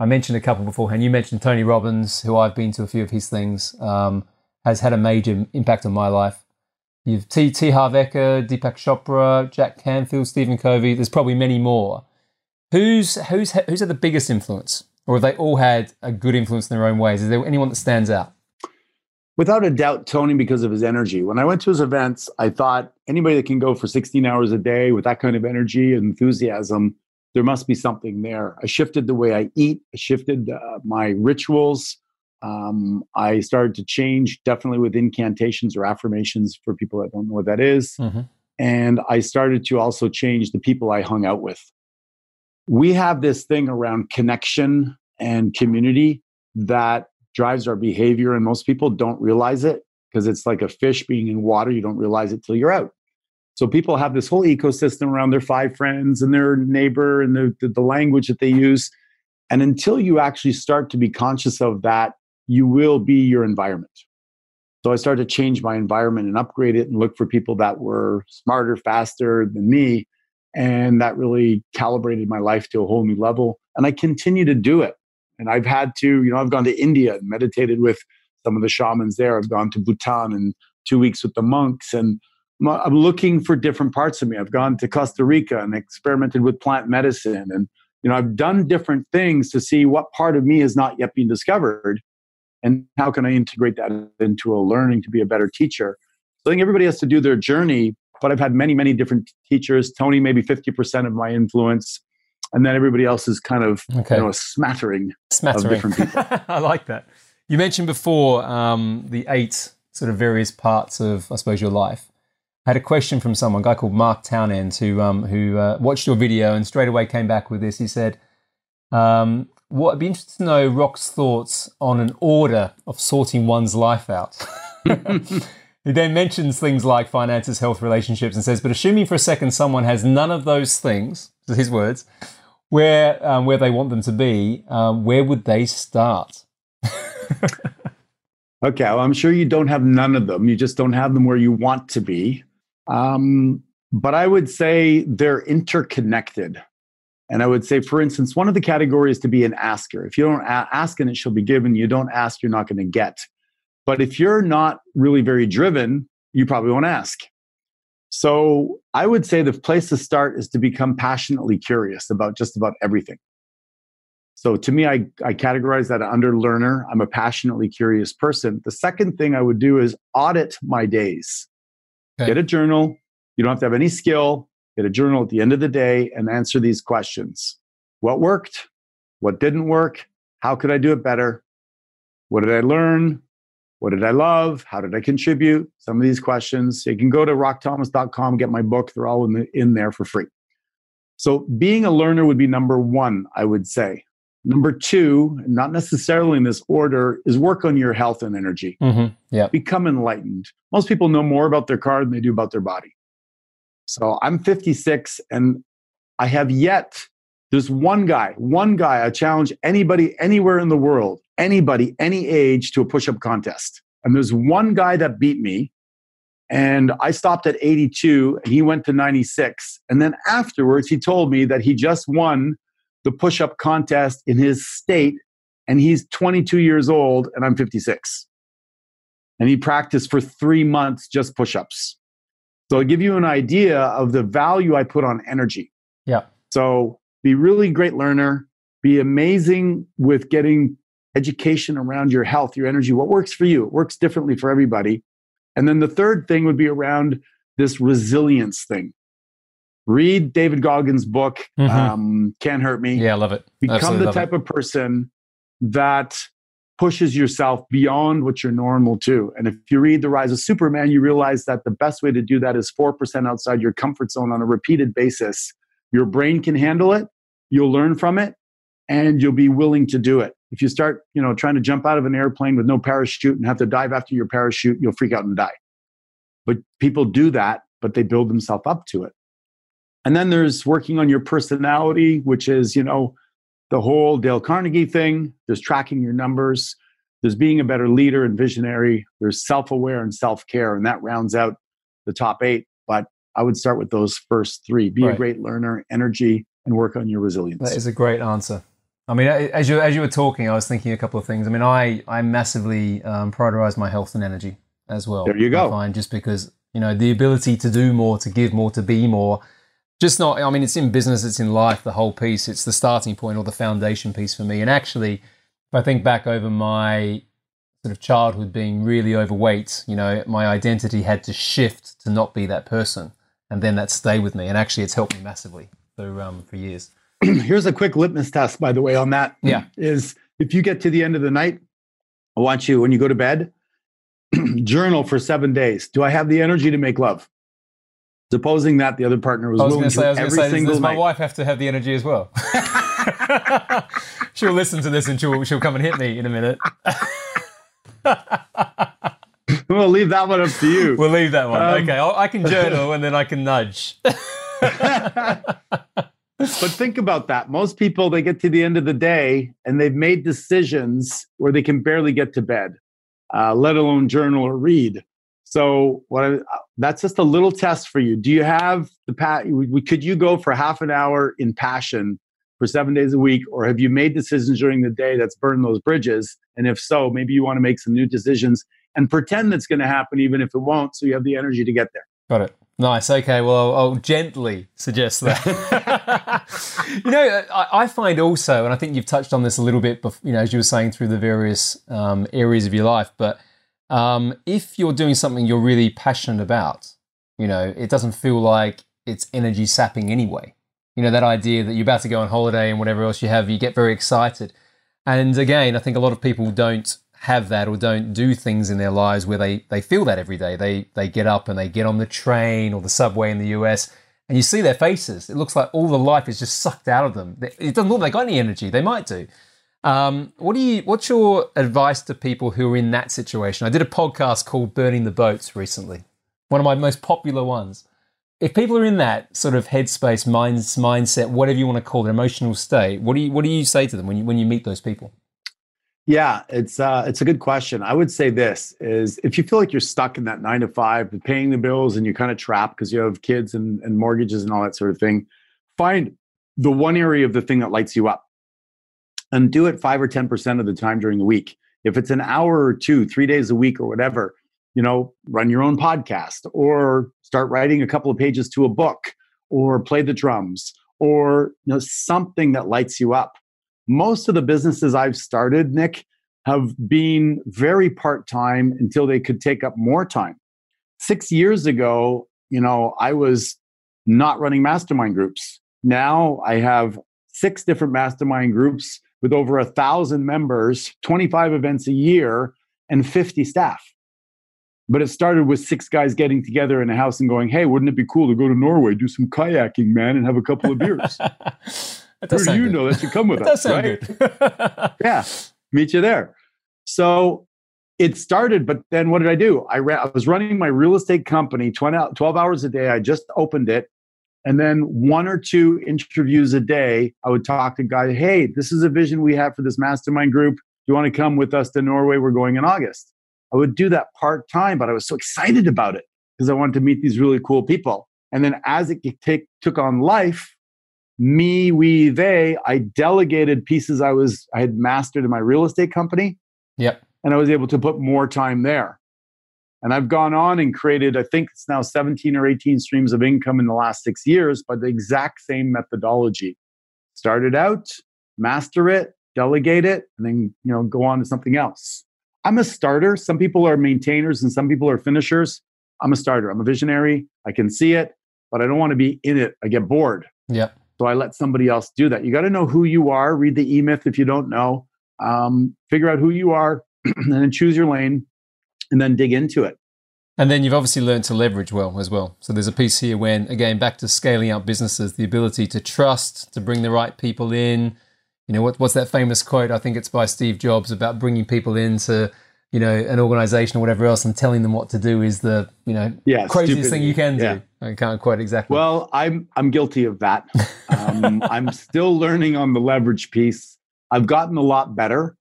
I mentioned a couple beforehand. You mentioned Tony Robbins, who I've been to a few of his things, um, has had a major impact on my life. You've T. T. Harv Eker, Deepak Chopra, Jack Canfield, Stephen Covey. There's probably many more. Who's who's who's had the biggest influence, or have they all had a good influence in their own ways? Is there anyone that stands out? Without a doubt, Tony, because of his energy. When I went to his events, I thought anybody that can go for 16 hours a day with that kind of energy and enthusiasm, there must be something there. I shifted the way I eat, I shifted uh, my rituals. Um, I started to change definitely with incantations or affirmations for people that don't know what that is. Mm-hmm. And I started to also change the people I hung out with. We have this thing around connection and community that drives our behavior, and most people don't realize it because it's like a fish being in water. You don't realize it till you're out. So people have this whole ecosystem around their five friends and their neighbor and the, the, the language that they use. And until you actually start to be conscious of that, you will be your environment. So I started to change my environment and upgrade it and look for people that were smarter, faster than me. And that really calibrated my life to a whole new level. And I continue to do it. And I've had to, you know, I've gone to India and meditated with some of the shamans there. I've gone to Bhutan and two weeks with the monks. And I'm looking for different parts of me. I've gone to Costa Rica and experimented with plant medicine. And, you know, I've done different things to see what part of me has not yet been discovered and how can I integrate that into a learning to be a better teacher. So I think everybody has to do their journey, but I've had many, many different teachers. Tony, maybe 50% of my influence. And then everybody else is kind of okay. you know, a smattering, smattering. of different people. I like that. You mentioned before um, the eight sort of various parts of, I suppose, your life. I had a question from someone, a guy called Mark Townend, who um, who uh, watched your video and straight away came back with this. He said, um, "What I'd be interested to know Rock's thoughts on an order of sorting one's life out." he then mentions things like finances, health, relationships, and says, "But assuming for a second someone has none of those things, his words, where um, where they want them to be, um, where would they start?" okay, well, I'm sure you don't have none of them. You just don't have them where you want to be. Um, but I would say they're interconnected. And I would say, for instance, one of the categories to be an asker. If you don't ask and it shall be given, you don't ask, you're not going to get. But if you're not really very driven, you probably won't ask. So I would say the place to start is to become passionately curious about just about everything. So to me, I, I categorize that under learner. I'm a passionately curious person. The second thing I would do is audit my days. Okay. Get a journal. You don't have to have any skill. Get a journal at the end of the day and answer these questions What worked? What didn't work? How could I do it better? What did I learn? What did I love? How did I contribute? Some of these questions. You can go to rockthomas.com, get my book. They're all in, the, in there for free. So, being a learner would be number one, I would say. Number two, not necessarily in this order, is work on your health and energy. Mm-hmm. Yeah. Become enlightened. Most people know more about their car than they do about their body. So I'm 56 and I have yet, there's one guy, one guy, I challenge anybody anywhere in the world, anybody, any age to a push up contest. And there's one guy that beat me. And I stopped at 82 and he went to 96. And then afterwards, he told me that he just won the push up contest in his state, and he's 22 years old, and I'm 56. And he practiced for three months just push ups. So I'll give you an idea of the value I put on energy. Yeah. So be really great learner, be amazing with getting education around your health, your energy, what works for you. It works differently for everybody. And then the third thing would be around this resilience thing read David Goggins' book, mm-hmm. um, Can't Hurt Me. Yeah, I love it. Become Absolutely the type it. of person that pushes yourself beyond what you're normal to. And if you read The Rise of Superman, you realize that the best way to do that is 4% outside your comfort zone on a repeated basis. Your brain can handle it, you'll learn from it, and you'll be willing to do it. If you start, you know, trying to jump out of an airplane with no parachute and have to dive after your parachute, you'll freak out and die. But people do that, but they build themselves up to it. And then there's working on your personality, which is, you know, the whole Dale Carnegie thing. There's tracking your numbers. There's being a better leader and visionary. There's self aware and self care. And that rounds out the top eight. But I would start with those first three be right. a great learner, energy, and work on your resilience. That is a great answer. I mean, as you as you were talking, I was thinking a couple of things. I mean, I I massively um, prioritize my health and energy as well. There you go. I find just because you know the ability to do more, to give more, to be more just not i mean it's in business it's in life the whole piece it's the starting point or the foundation piece for me and actually if i think back over my sort of childhood being really overweight, you know, my identity had to shift to not be that person, and then that stayed with me. And actually, it's helped me massively for um, for years. Here's a quick litmus test, by the way, on that. Yeah, is if you get to the end of the night, I want you when you go to bed, journal for seven days. Do I have the energy to make love? Supposing that the other partner was, I was willing to say, I was every say, single does, does my night. wife have to have the energy as well? she'll listen to this and she'll she'll come and hit me in a minute. we'll leave that one up to you. We'll leave that one. Um, okay, I'll, I can journal and then I can nudge. but think about that. Most people, they get to the end of the day and they've made decisions where they can barely get to bed, uh, let alone journal or read. So what I, that's just a little test for you. Do you have the pat? Could you go for half an hour in passion for seven days a week, or have you made decisions during the day that's burned those bridges? And if so, maybe you want to make some new decisions and pretend that's going to happen, even if it won't, so you have the energy to get there. Got it. Nice. Okay. Well, I'll, I'll gently suggest that. you know, I, I, find also, and I think you've touched on this a little bit, you know, as you were saying through the various um, areas of your life, but um, if you're doing something you're really passionate about, you know, it doesn't feel like it's energy sapping anyway. You know, that idea that you're about to go on holiday and whatever else you have, you get very excited. And again, I think a lot of people don't have that or don't do things in their lives where they, they feel that every day. They they get up and they get on the train or the subway in the US and you see their faces. It looks like all the life is just sucked out of them. It doesn't look like they got any energy. They might do. Um, what do you? What's your advice to people who are in that situation? I did a podcast called "Burning the Boats" recently, one of my most popular ones. If people are in that sort of headspace, minds, mindset, whatever you want to call it, emotional state, what do you what do you say to them when you when you meet those people? Yeah, it's uh, it's a good question. I would say this is if you feel like you're stuck in that nine to five, paying the bills, and you're kind of trapped because you have kids and, and mortgages and all that sort of thing, find the one area of the thing that lights you up and do it five or 10% of the time during the week. If it's an hour or two, three days a week or whatever, you know, run your own podcast or start writing a couple of pages to a book or play the drums or you know something that lights you up. Most of the businesses I've started, Nick, have been very part-time until they could take up more time. 6 years ago, you know, I was not running mastermind groups. Now I have six different mastermind groups with over a thousand members, 25 events a year, and 50 staff. But it started with six guys getting together in a house and going, "Hey, wouldn't it be cool to go to Norway, do some kayaking, man, and have a couple of beers?" Who do you good. know that should come with that us? Right? yeah, meet you there. So it started, but then what did I do? I, ran, I was running my real estate company 20, 12 hours a day. I just opened it. And then one or two interviews a day, I would talk to guys, hey, this is a vision we have for this mastermind group. Do you want to come with us to Norway? We're going in August. I would do that part time, but I was so excited about it because I wanted to meet these really cool people. And then as it take, took on life, me, we, they, I delegated pieces I was I had mastered in my real estate company. Yep. And I was able to put more time there. And I've gone on and created, I think it's now 17 or 18 streams of income in the last six years by the exact same methodology. Started out, master it, delegate it, and then you know go on to something else. I'm a starter. Some people are maintainers and some people are finishers. I'm a starter. I'm a visionary. I can see it, but I don't want to be in it. I get bored. Yep. So I let somebody else do that. You got to know who you are. Read the E Myth if you don't know. Um, figure out who you are, and then choose your lane, and then dig into it. And then you've obviously learned to leverage well as well. So there's a piece here when, again, back to scaling up businesses, the ability to trust, to bring the right people in. You know, what, what's that famous quote? I think it's by Steve Jobs about bringing people in into, you know, an organization or whatever else and telling them what to do is the, you know, yeah, craziest stupid. thing you can do. Yeah. I can't quite exactly. Well, I'm I'm guilty of that. Um, I'm still learning on the leverage piece. I've gotten a lot better,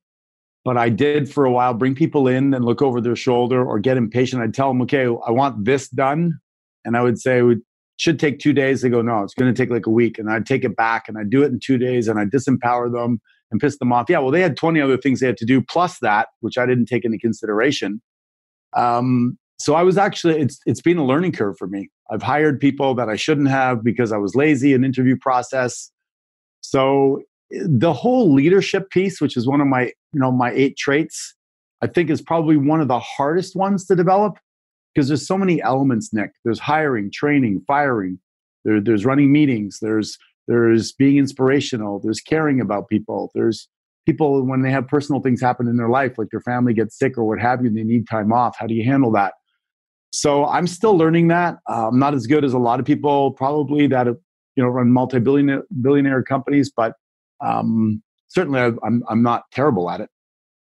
but I did for a while bring people in and look over their shoulder or get impatient. I'd tell them, okay, I want this done. And I would say it should take two days. They go, no, it's going to take like a week. And I'd take it back and I'd do it in two days and I'd disempower them and piss them off. Yeah, well, they had 20 other things they had to do plus that, which I didn't take into consideration. Um, so I was actually, it's, it's been a learning curve for me. I've hired people that I shouldn't have because I was lazy in interview process. So the whole leadership piece, which is one of my, you know, my eight traits, I think is probably one of the hardest ones to develop because there's so many elements, Nick. There's hiring, training, firing, there, there's running meetings, there's there's being inspirational, there's caring about people, there's people when they have personal things happen in their life, like their family gets sick or what have you, and they need time off. How do you handle that? So I'm still learning that. Uh, I'm not as good as a lot of people probably that you know run multi-billionaire billionaire companies, but um, certainly I'm I'm not terrible at it.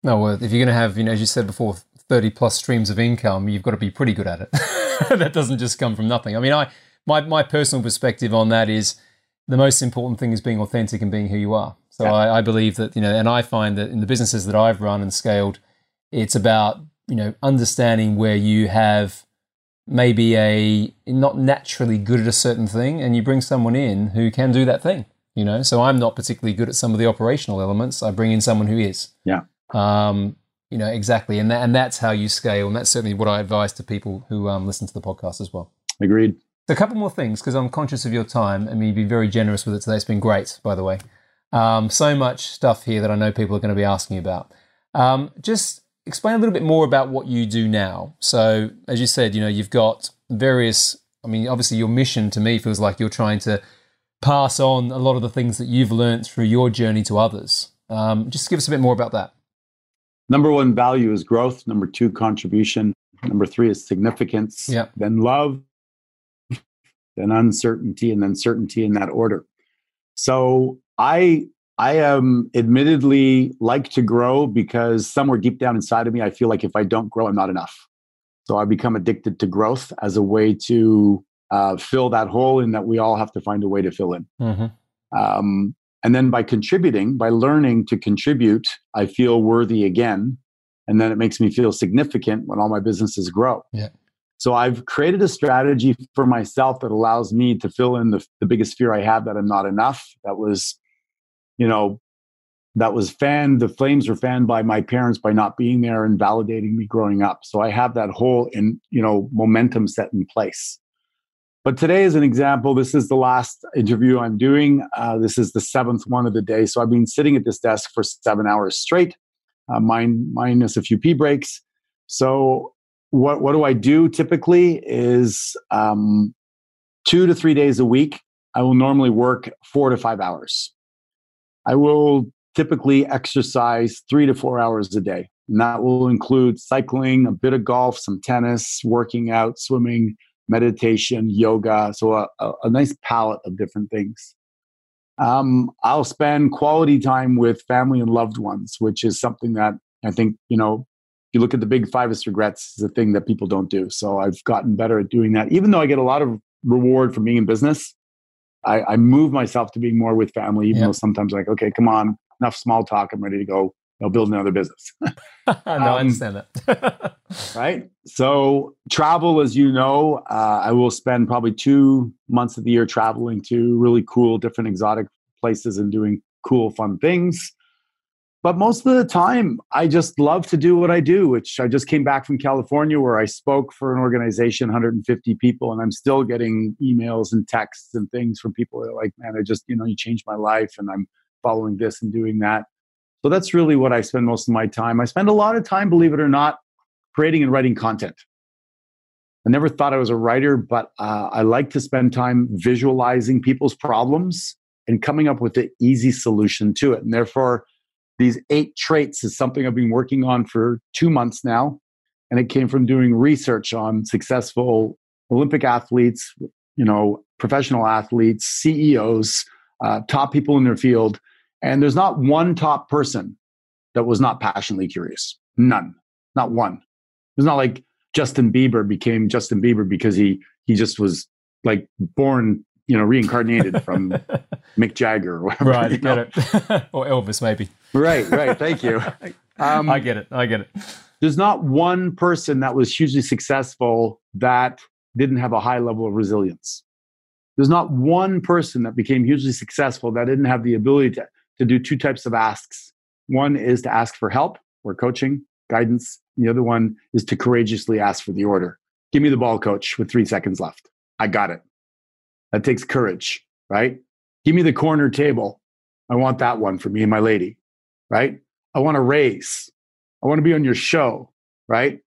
No, well, if you're going to have, you know, as you said before, 30 plus streams of income, you've got to be pretty good at it. that doesn't just come from nothing. I mean, I my my personal perspective on that is the most important thing is being authentic and being who you are. So yeah. I, I believe that you know, and I find that in the businesses that I've run and scaled, it's about you know understanding where you have maybe a not naturally good at a certain thing, and you bring someone in who can do that thing. You know, so I'm not particularly good at some of the operational elements. I bring in someone who is. Yeah. Um, you know exactly, and that, and that's how you scale, and that's certainly what I advise to people who um, listen to the podcast as well. Agreed. So a couple more things because I'm conscious of your time. I mean, you've been very generous with it today. It's been great, by the way. Um, so much stuff here that I know people are going to be asking about. Um, just explain a little bit more about what you do now. So, as you said, you know, you've got various. I mean, obviously, your mission to me feels like you're trying to pass on a lot of the things that you've learned through your journey to others. Um, just give us a bit more about that. Number one value is growth. Number two, contribution. Number three is significance. Yeah. Then love then uncertainty, and then certainty in that order. So I I am admittedly like to grow because somewhere deep down inside of me, I feel like if I don't grow, I'm not enough. So I become addicted to growth as a way to uh, fill that hole in that we all have to find a way to fill in. Mm-hmm. Um, and then by contributing, by learning to contribute, I feel worthy again. And then it makes me feel significant when all my businesses grow. Yeah. So I've created a strategy for myself that allows me to fill in the, the biggest fear I have that I'm not enough. That was, you know, that was fanned, the flames were fanned by my parents by not being there and validating me growing up. So I have that hole in, you know, momentum set in place. But today, as an example, this is the last interview I'm doing. Uh, this is the seventh one of the day. So I've been sitting at this desk for seven hours straight, uh, mine, minus a few pee breaks. So what what do I do typically is um, two to three days a week. I will normally work four to five hours. I will typically exercise three to four hours a day. And that will include cycling, a bit of golf, some tennis, working out, swimming, meditation, yoga. So, a, a, a nice palette of different things. Um, I'll spend quality time with family and loved ones, which is something that I think, you know, you look at the big fivest regrets is a thing that people don't do. So I've gotten better at doing that. Even though I get a lot of reward from being in business, I, I move myself to being more with family, even yeah. though sometimes like, okay, come on, enough small talk. I'm ready to go you know, build another business. no, um, I understand that. right. So travel, as you know, uh, I will spend probably two months of the year traveling to really cool, different exotic places and doing cool, fun things. But most of the time, I just love to do what I do, which I just came back from California where I spoke for an organization, 150 people, and I'm still getting emails and texts and things from people that are like, man, I just, you know, you changed my life and I'm following this and doing that. So that's really what I spend most of my time. I spend a lot of time, believe it or not, creating and writing content. I never thought I was a writer, but uh, I like to spend time visualizing people's problems and coming up with the easy solution to it. And therefore, these eight traits is something I've been working on for two months now. And it came from doing research on successful Olympic athletes, you know, professional athletes, CEOs, uh, top people in their field. And there's not one top person that was not passionately curious. None. Not one. It's not like Justin Bieber became Justin Bieber because he he just was like born you know, reincarnated from Mick Jagger or whatever. Right, you know? get it. or Elvis, maybe. Right, right. Thank you. Um, I get it. I get it. There's not one person that was hugely successful that didn't have a high level of resilience. There's not one person that became hugely successful that didn't have the ability to, to do two types of asks. One is to ask for help or coaching, guidance. The other one is to courageously ask for the order. Give me the ball, coach, with three seconds left. I got it. That takes courage, right? Give me the corner table. I want that one for me and my lady, right? I want to raise. I want to be on your show, right?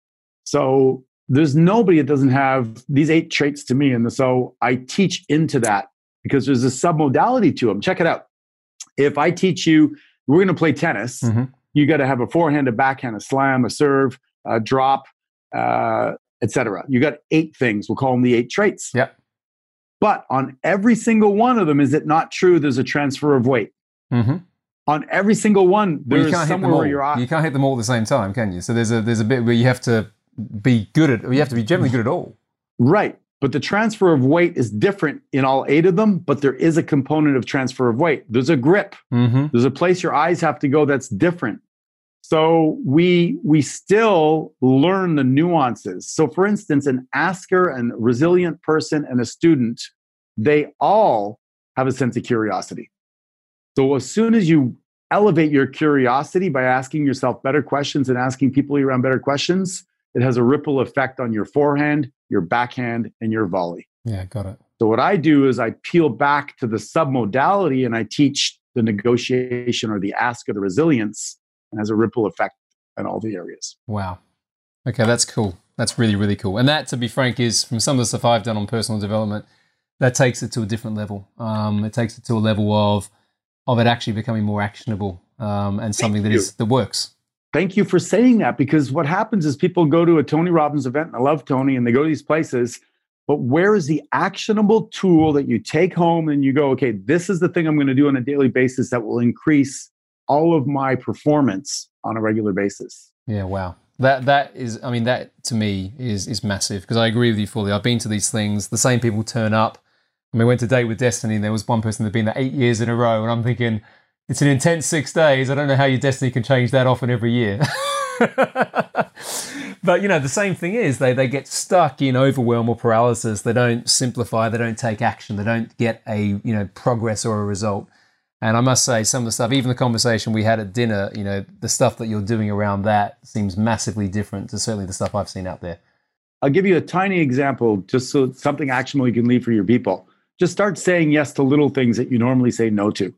So there's nobody that doesn't have these eight traits to me. And so I teach into that because there's a submodality to them. Check it out. If I teach you, we're going to play tennis, mm-hmm. you got to have a forehand, a backhand, a slam, a serve, a drop, uh, etc. You got eight things. We'll call them the eight traits. Yeah. But on every single one of them, is it not true? There's a transfer of weight. Mm-hmm. On every single one, there's well, somewhere where you're. You can't hit them all at the same time, can you? So there's a there's a bit where you have to be good at. You have to be generally good at all. Right. But the transfer of weight is different in all eight of them, but there is a component of transfer of weight. There's a grip. Mm-hmm. There's a place your eyes have to go that's different. So we we still learn the nuances. So for instance, an asker and resilient person and a student, they all have a sense of curiosity. So as soon as you elevate your curiosity by asking yourself better questions and asking people around better questions, it has a ripple effect on your forehand, your backhand, and your volley. Yeah, got it. So what I do is I peel back to the submodality and I teach the negotiation or the ask or the resilience and has a ripple effect in all the areas. Wow. Okay, that's cool. That's really, really cool. And that, to be frank, is from some of the stuff I've done on personal development, that takes it to a different level. Um, it takes it to a level of of it actually becoming more actionable um, and something that is that works thank you for saying that because what happens is people go to a Tony Robbins event, and I love Tony, and they go to these places. But where is the actionable tool that you take home and you go, okay, this is the thing I'm going to do on a daily basis that will increase all of my performance on a regular basis? Yeah, wow. That that is, I mean, that to me is is massive because I agree with you fully. I've been to these things. The same people turn up. I mean, I went to date with Destiny, and there was one person that'd been there eight years in a row, and I'm thinking, it's an intense six days. I don't know how your destiny can change that often every year. but you know, the same thing is they they get stuck in overwhelm or paralysis. They don't simplify. They don't take action. They don't get a you know progress or a result. And I must say, some of the stuff, even the conversation we had at dinner, you know, the stuff that you're doing around that seems massively different to certainly the stuff I've seen out there. I'll give you a tiny example, just so something actionable you can leave for your people. Just start saying yes to little things that you normally say no to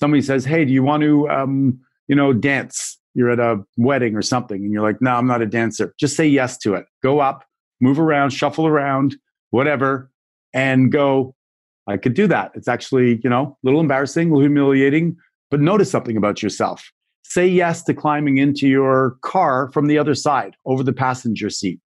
somebody says, "Hey, do you want to, um, you know, dance?" You're at a wedding or something, and you're like, "No, I'm not a dancer." Just say yes to it. Go up, move around, shuffle around, whatever, and go. I could do that. It's actually, you know, a little embarrassing, a little humiliating, but notice something about yourself. Say yes to climbing into your car from the other side over the passenger seat.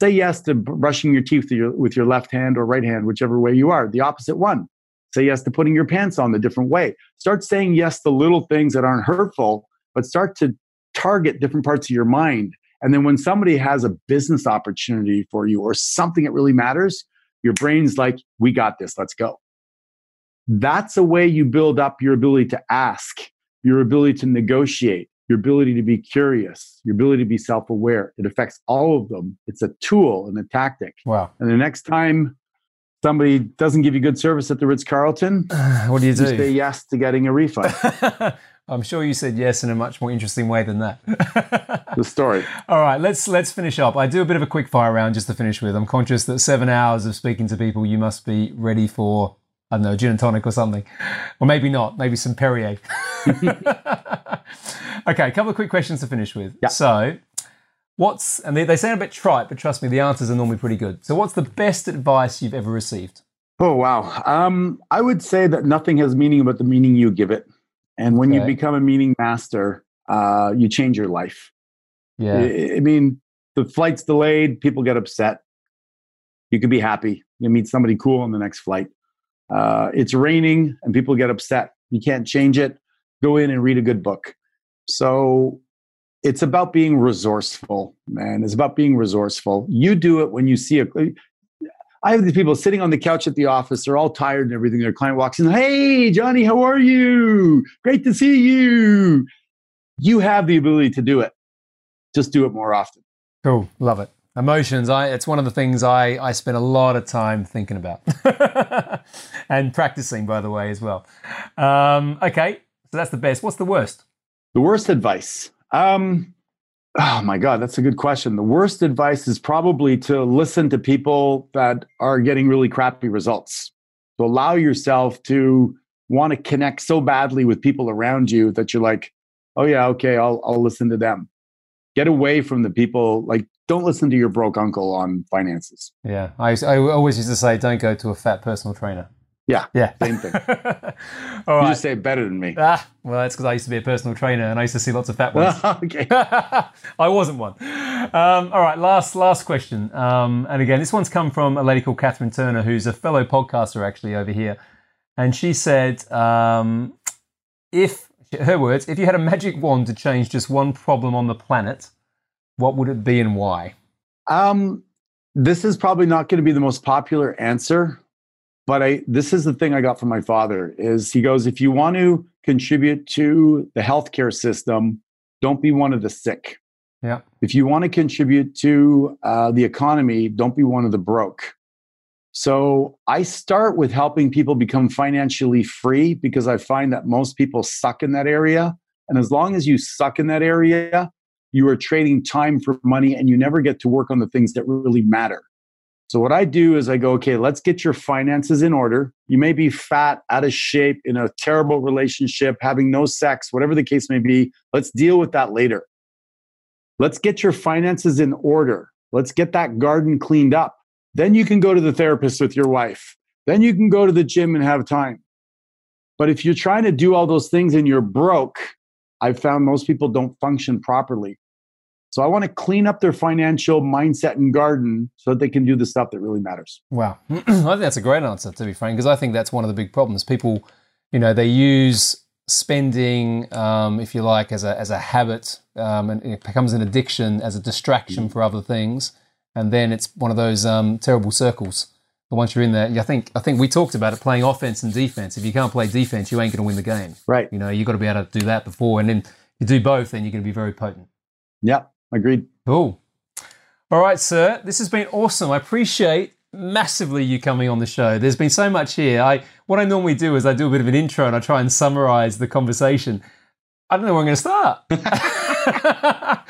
Say yes to brushing your teeth with your, left hand or right hand, whichever way you are, the opposite one. Say yes to putting your pants on the different way. Start saying yes to little things that aren't hurtful, but start to target different parts of your mind. And then when somebody has a business opportunity for you or something that really matters, your brain's like, we got this, let's go. That's a way you build up your ability to ask, your ability to negotiate, your ability to be curious, your ability to be self aware. It affects all of them. It's a tool and a tactic. Wow. And the next time somebody doesn't give you good service at the Ritz Carlton, uh, what do you do? You say yes to getting a refund. I'm sure you said yes in a much more interesting way than that. the story. All right, let's let's finish up. I do a bit of a quick fire round just to finish with. I'm conscious that seven hours of speaking to people, you must be ready for I don't know, gin and tonic or something, or maybe not. Maybe some Perrier. okay, a couple of quick questions to finish with. Yeah. So, What's and they, they sound a bit trite, but trust me, the answers are normally pretty good. So, what's the best advice you've ever received? Oh wow, um, I would say that nothing has meaning but the meaning you give it, and when okay. you become a meaning master, uh, you change your life. Yeah, I, I mean, the flight's delayed, people get upset. You could be happy. You meet somebody cool on the next flight. Uh, it's raining and people get upset. You can't change it. Go in and read a good book. So it's about being resourceful, man. It's about being resourceful. You do it when you see a. I have these people sitting on the couch at the office. They're all tired and everything. Their client walks in. Hey, Johnny, how are you? Great to see you. You have the ability to do it. Just do it more often. Cool. Love it. Emotions. I. It's one of the things I I spend a lot of time thinking about and practicing, by the way, as well. Um, okay, so that's the best. What's the worst? The worst advice. Um, oh my God, that's a good question. The worst advice is probably to listen to people that are getting really crappy results. To allow yourself to want to connect so badly with people around you that you're like, oh yeah, okay, I'll I'll listen to them. get away from the people like don't listen to your broke uncle on finances. Yeah, I, I always used to say, don't go to a fat personal trainer. Yeah, yeah, same thing. All right. You just say it better than me. Ah, well, that's because I used to be a personal trainer and I used to see lots of fat ones. okay. I wasn't one. Um, all right, last last question. Um, and again, this one's come from a lady called Catherine Turner, who's a fellow podcaster actually over here, and she said, um, if her words, if you had a magic wand to change just one problem on the planet, what would it be and why? Um, this is probably not going to be the most popular answer, but I this is the thing I got from my father is he goes, if you want to contribute to the healthcare system, don't be one of the sick. Yeah. If you want to contribute to uh, the economy, don't be one of the broke. So I start with helping people become financially free because I find that most people suck in that area. And as long as you suck in that area, you are trading time for money and you never get to work on the things that really matter. So what I do is I go, okay, let's get your finances in order. You may be fat, out of shape, in a terrible relationship, having no sex, whatever the case may be. Let's deal with that later. Let's get your finances in order. Let's get that garden cleaned up. Then you can go to the therapist with your wife. Then you can go to the gym and have time. But if you're trying to do all those things and you're broke, I've found most people don't function properly. So I want to clean up their financial mindset and garden so that they can do the stuff that really matters. Wow. I think that's a great answer, to be frank, because I think that's one of the big problems. People, you know, they use spending, um, if you like, as a, as a habit, um, and it becomes an addiction as a distraction mm-hmm. for other things. And then it's one of those um, terrible circles. But once you're in there, I think I think we talked about it playing offense and defense. If you can't play defense, you ain't going to win the game. Right. You know, you've got to be able to do that before, and then you do both, then you're going to be very potent. Yeah, agreed. Cool. All right, sir. This has been awesome. I appreciate massively you coming on the show. There's been so much here. I what I normally do is I do a bit of an intro and I try and summarize the conversation. I don't know where I'm going to start.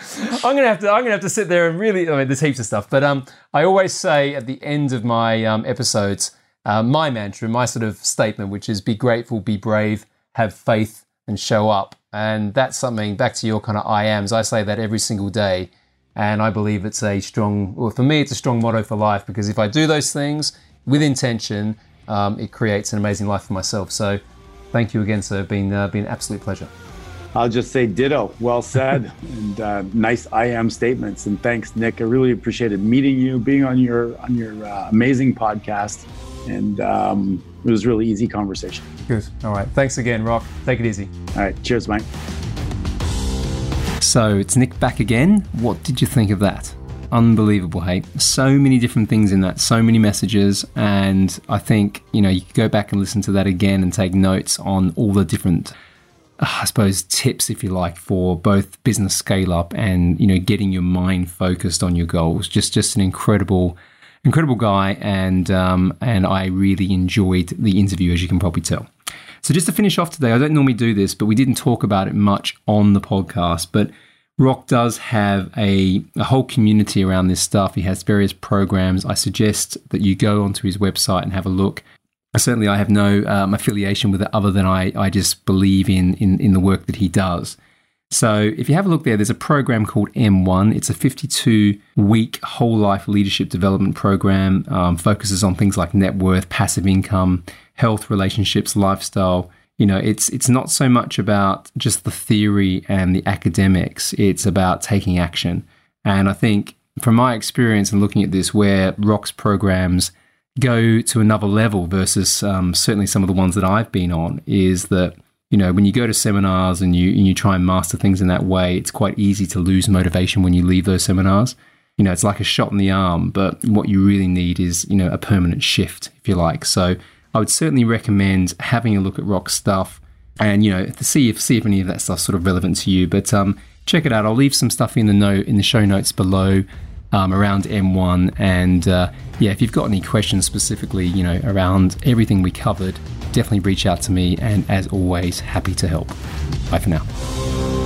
I'm gonna have to. I'm gonna have to sit there and really. I mean, there's heaps of stuff, but um, I always say at the end of my um, episodes, uh, my mantra, my sort of statement, which is be grateful, be brave, have faith, and show up. And that's something back to your kind of I ams. I say that every single day, and I believe it's a strong. Well, for me, it's a strong motto for life because if I do those things with intention, um, it creates an amazing life for myself. So, thank you again, sir. Been uh, been an absolute pleasure. I'll just say ditto. Well said, and uh, nice I am statements. And thanks, Nick. I really appreciated meeting you, being on your on your uh, amazing podcast, and um, it was really easy conversation. Good. All right. Thanks again, Rock. Take it easy. All right. Cheers, mate. So it's Nick back again. What did you think of that? Unbelievable, hey? So many different things in that, so many messages, and I think you know you could go back and listen to that again and take notes on all the different I suppose tips, if you like, for both business scale up and you know getting your mind focused on your goals. Just just an incredible, incredible guy, and um, and I really enjoyed the interview, as you can probably tell. So just to finish off today, I don't normally do this, but we didn't talk about it much on the podcast, but. Rock does have a, a whole community around this stuff. He has various programs. I suggest that you go onto his website and have a look certainly I have no um, affiliation with it other than I, I just believe in, in, in the work that he does. So if you have a look there, there's a program called M1. It's a 52 week whole life leadership development program. Um, focuses on things like net worth, passive income, health, relationships, lifestyle. You know, it's it's not so much about just the theory and the academics. It's about taking action. And I think from my experience and looking at this, where Rock's programs go to another level versus um, certainly some of the ones that I've been on is that you know when you go to seminars and you and you try and master things in that way, it's quite easy to lose motivation when you leave those seminars. You know, it's like a shot in the arm, but what you really need is you know a permanent shift, if you like. So I would certainly recommend having a look at rock stuff and you know to see if see if any of that stuff's sort of relevant to you. But um, check it out. I'll leave some stuff in the note in the show notes below um, around M1. And uh, yeah, if you've got any questions specifically, you know, around everything we covered, definitely reach out to me. And as always, happy to help. Bye for now.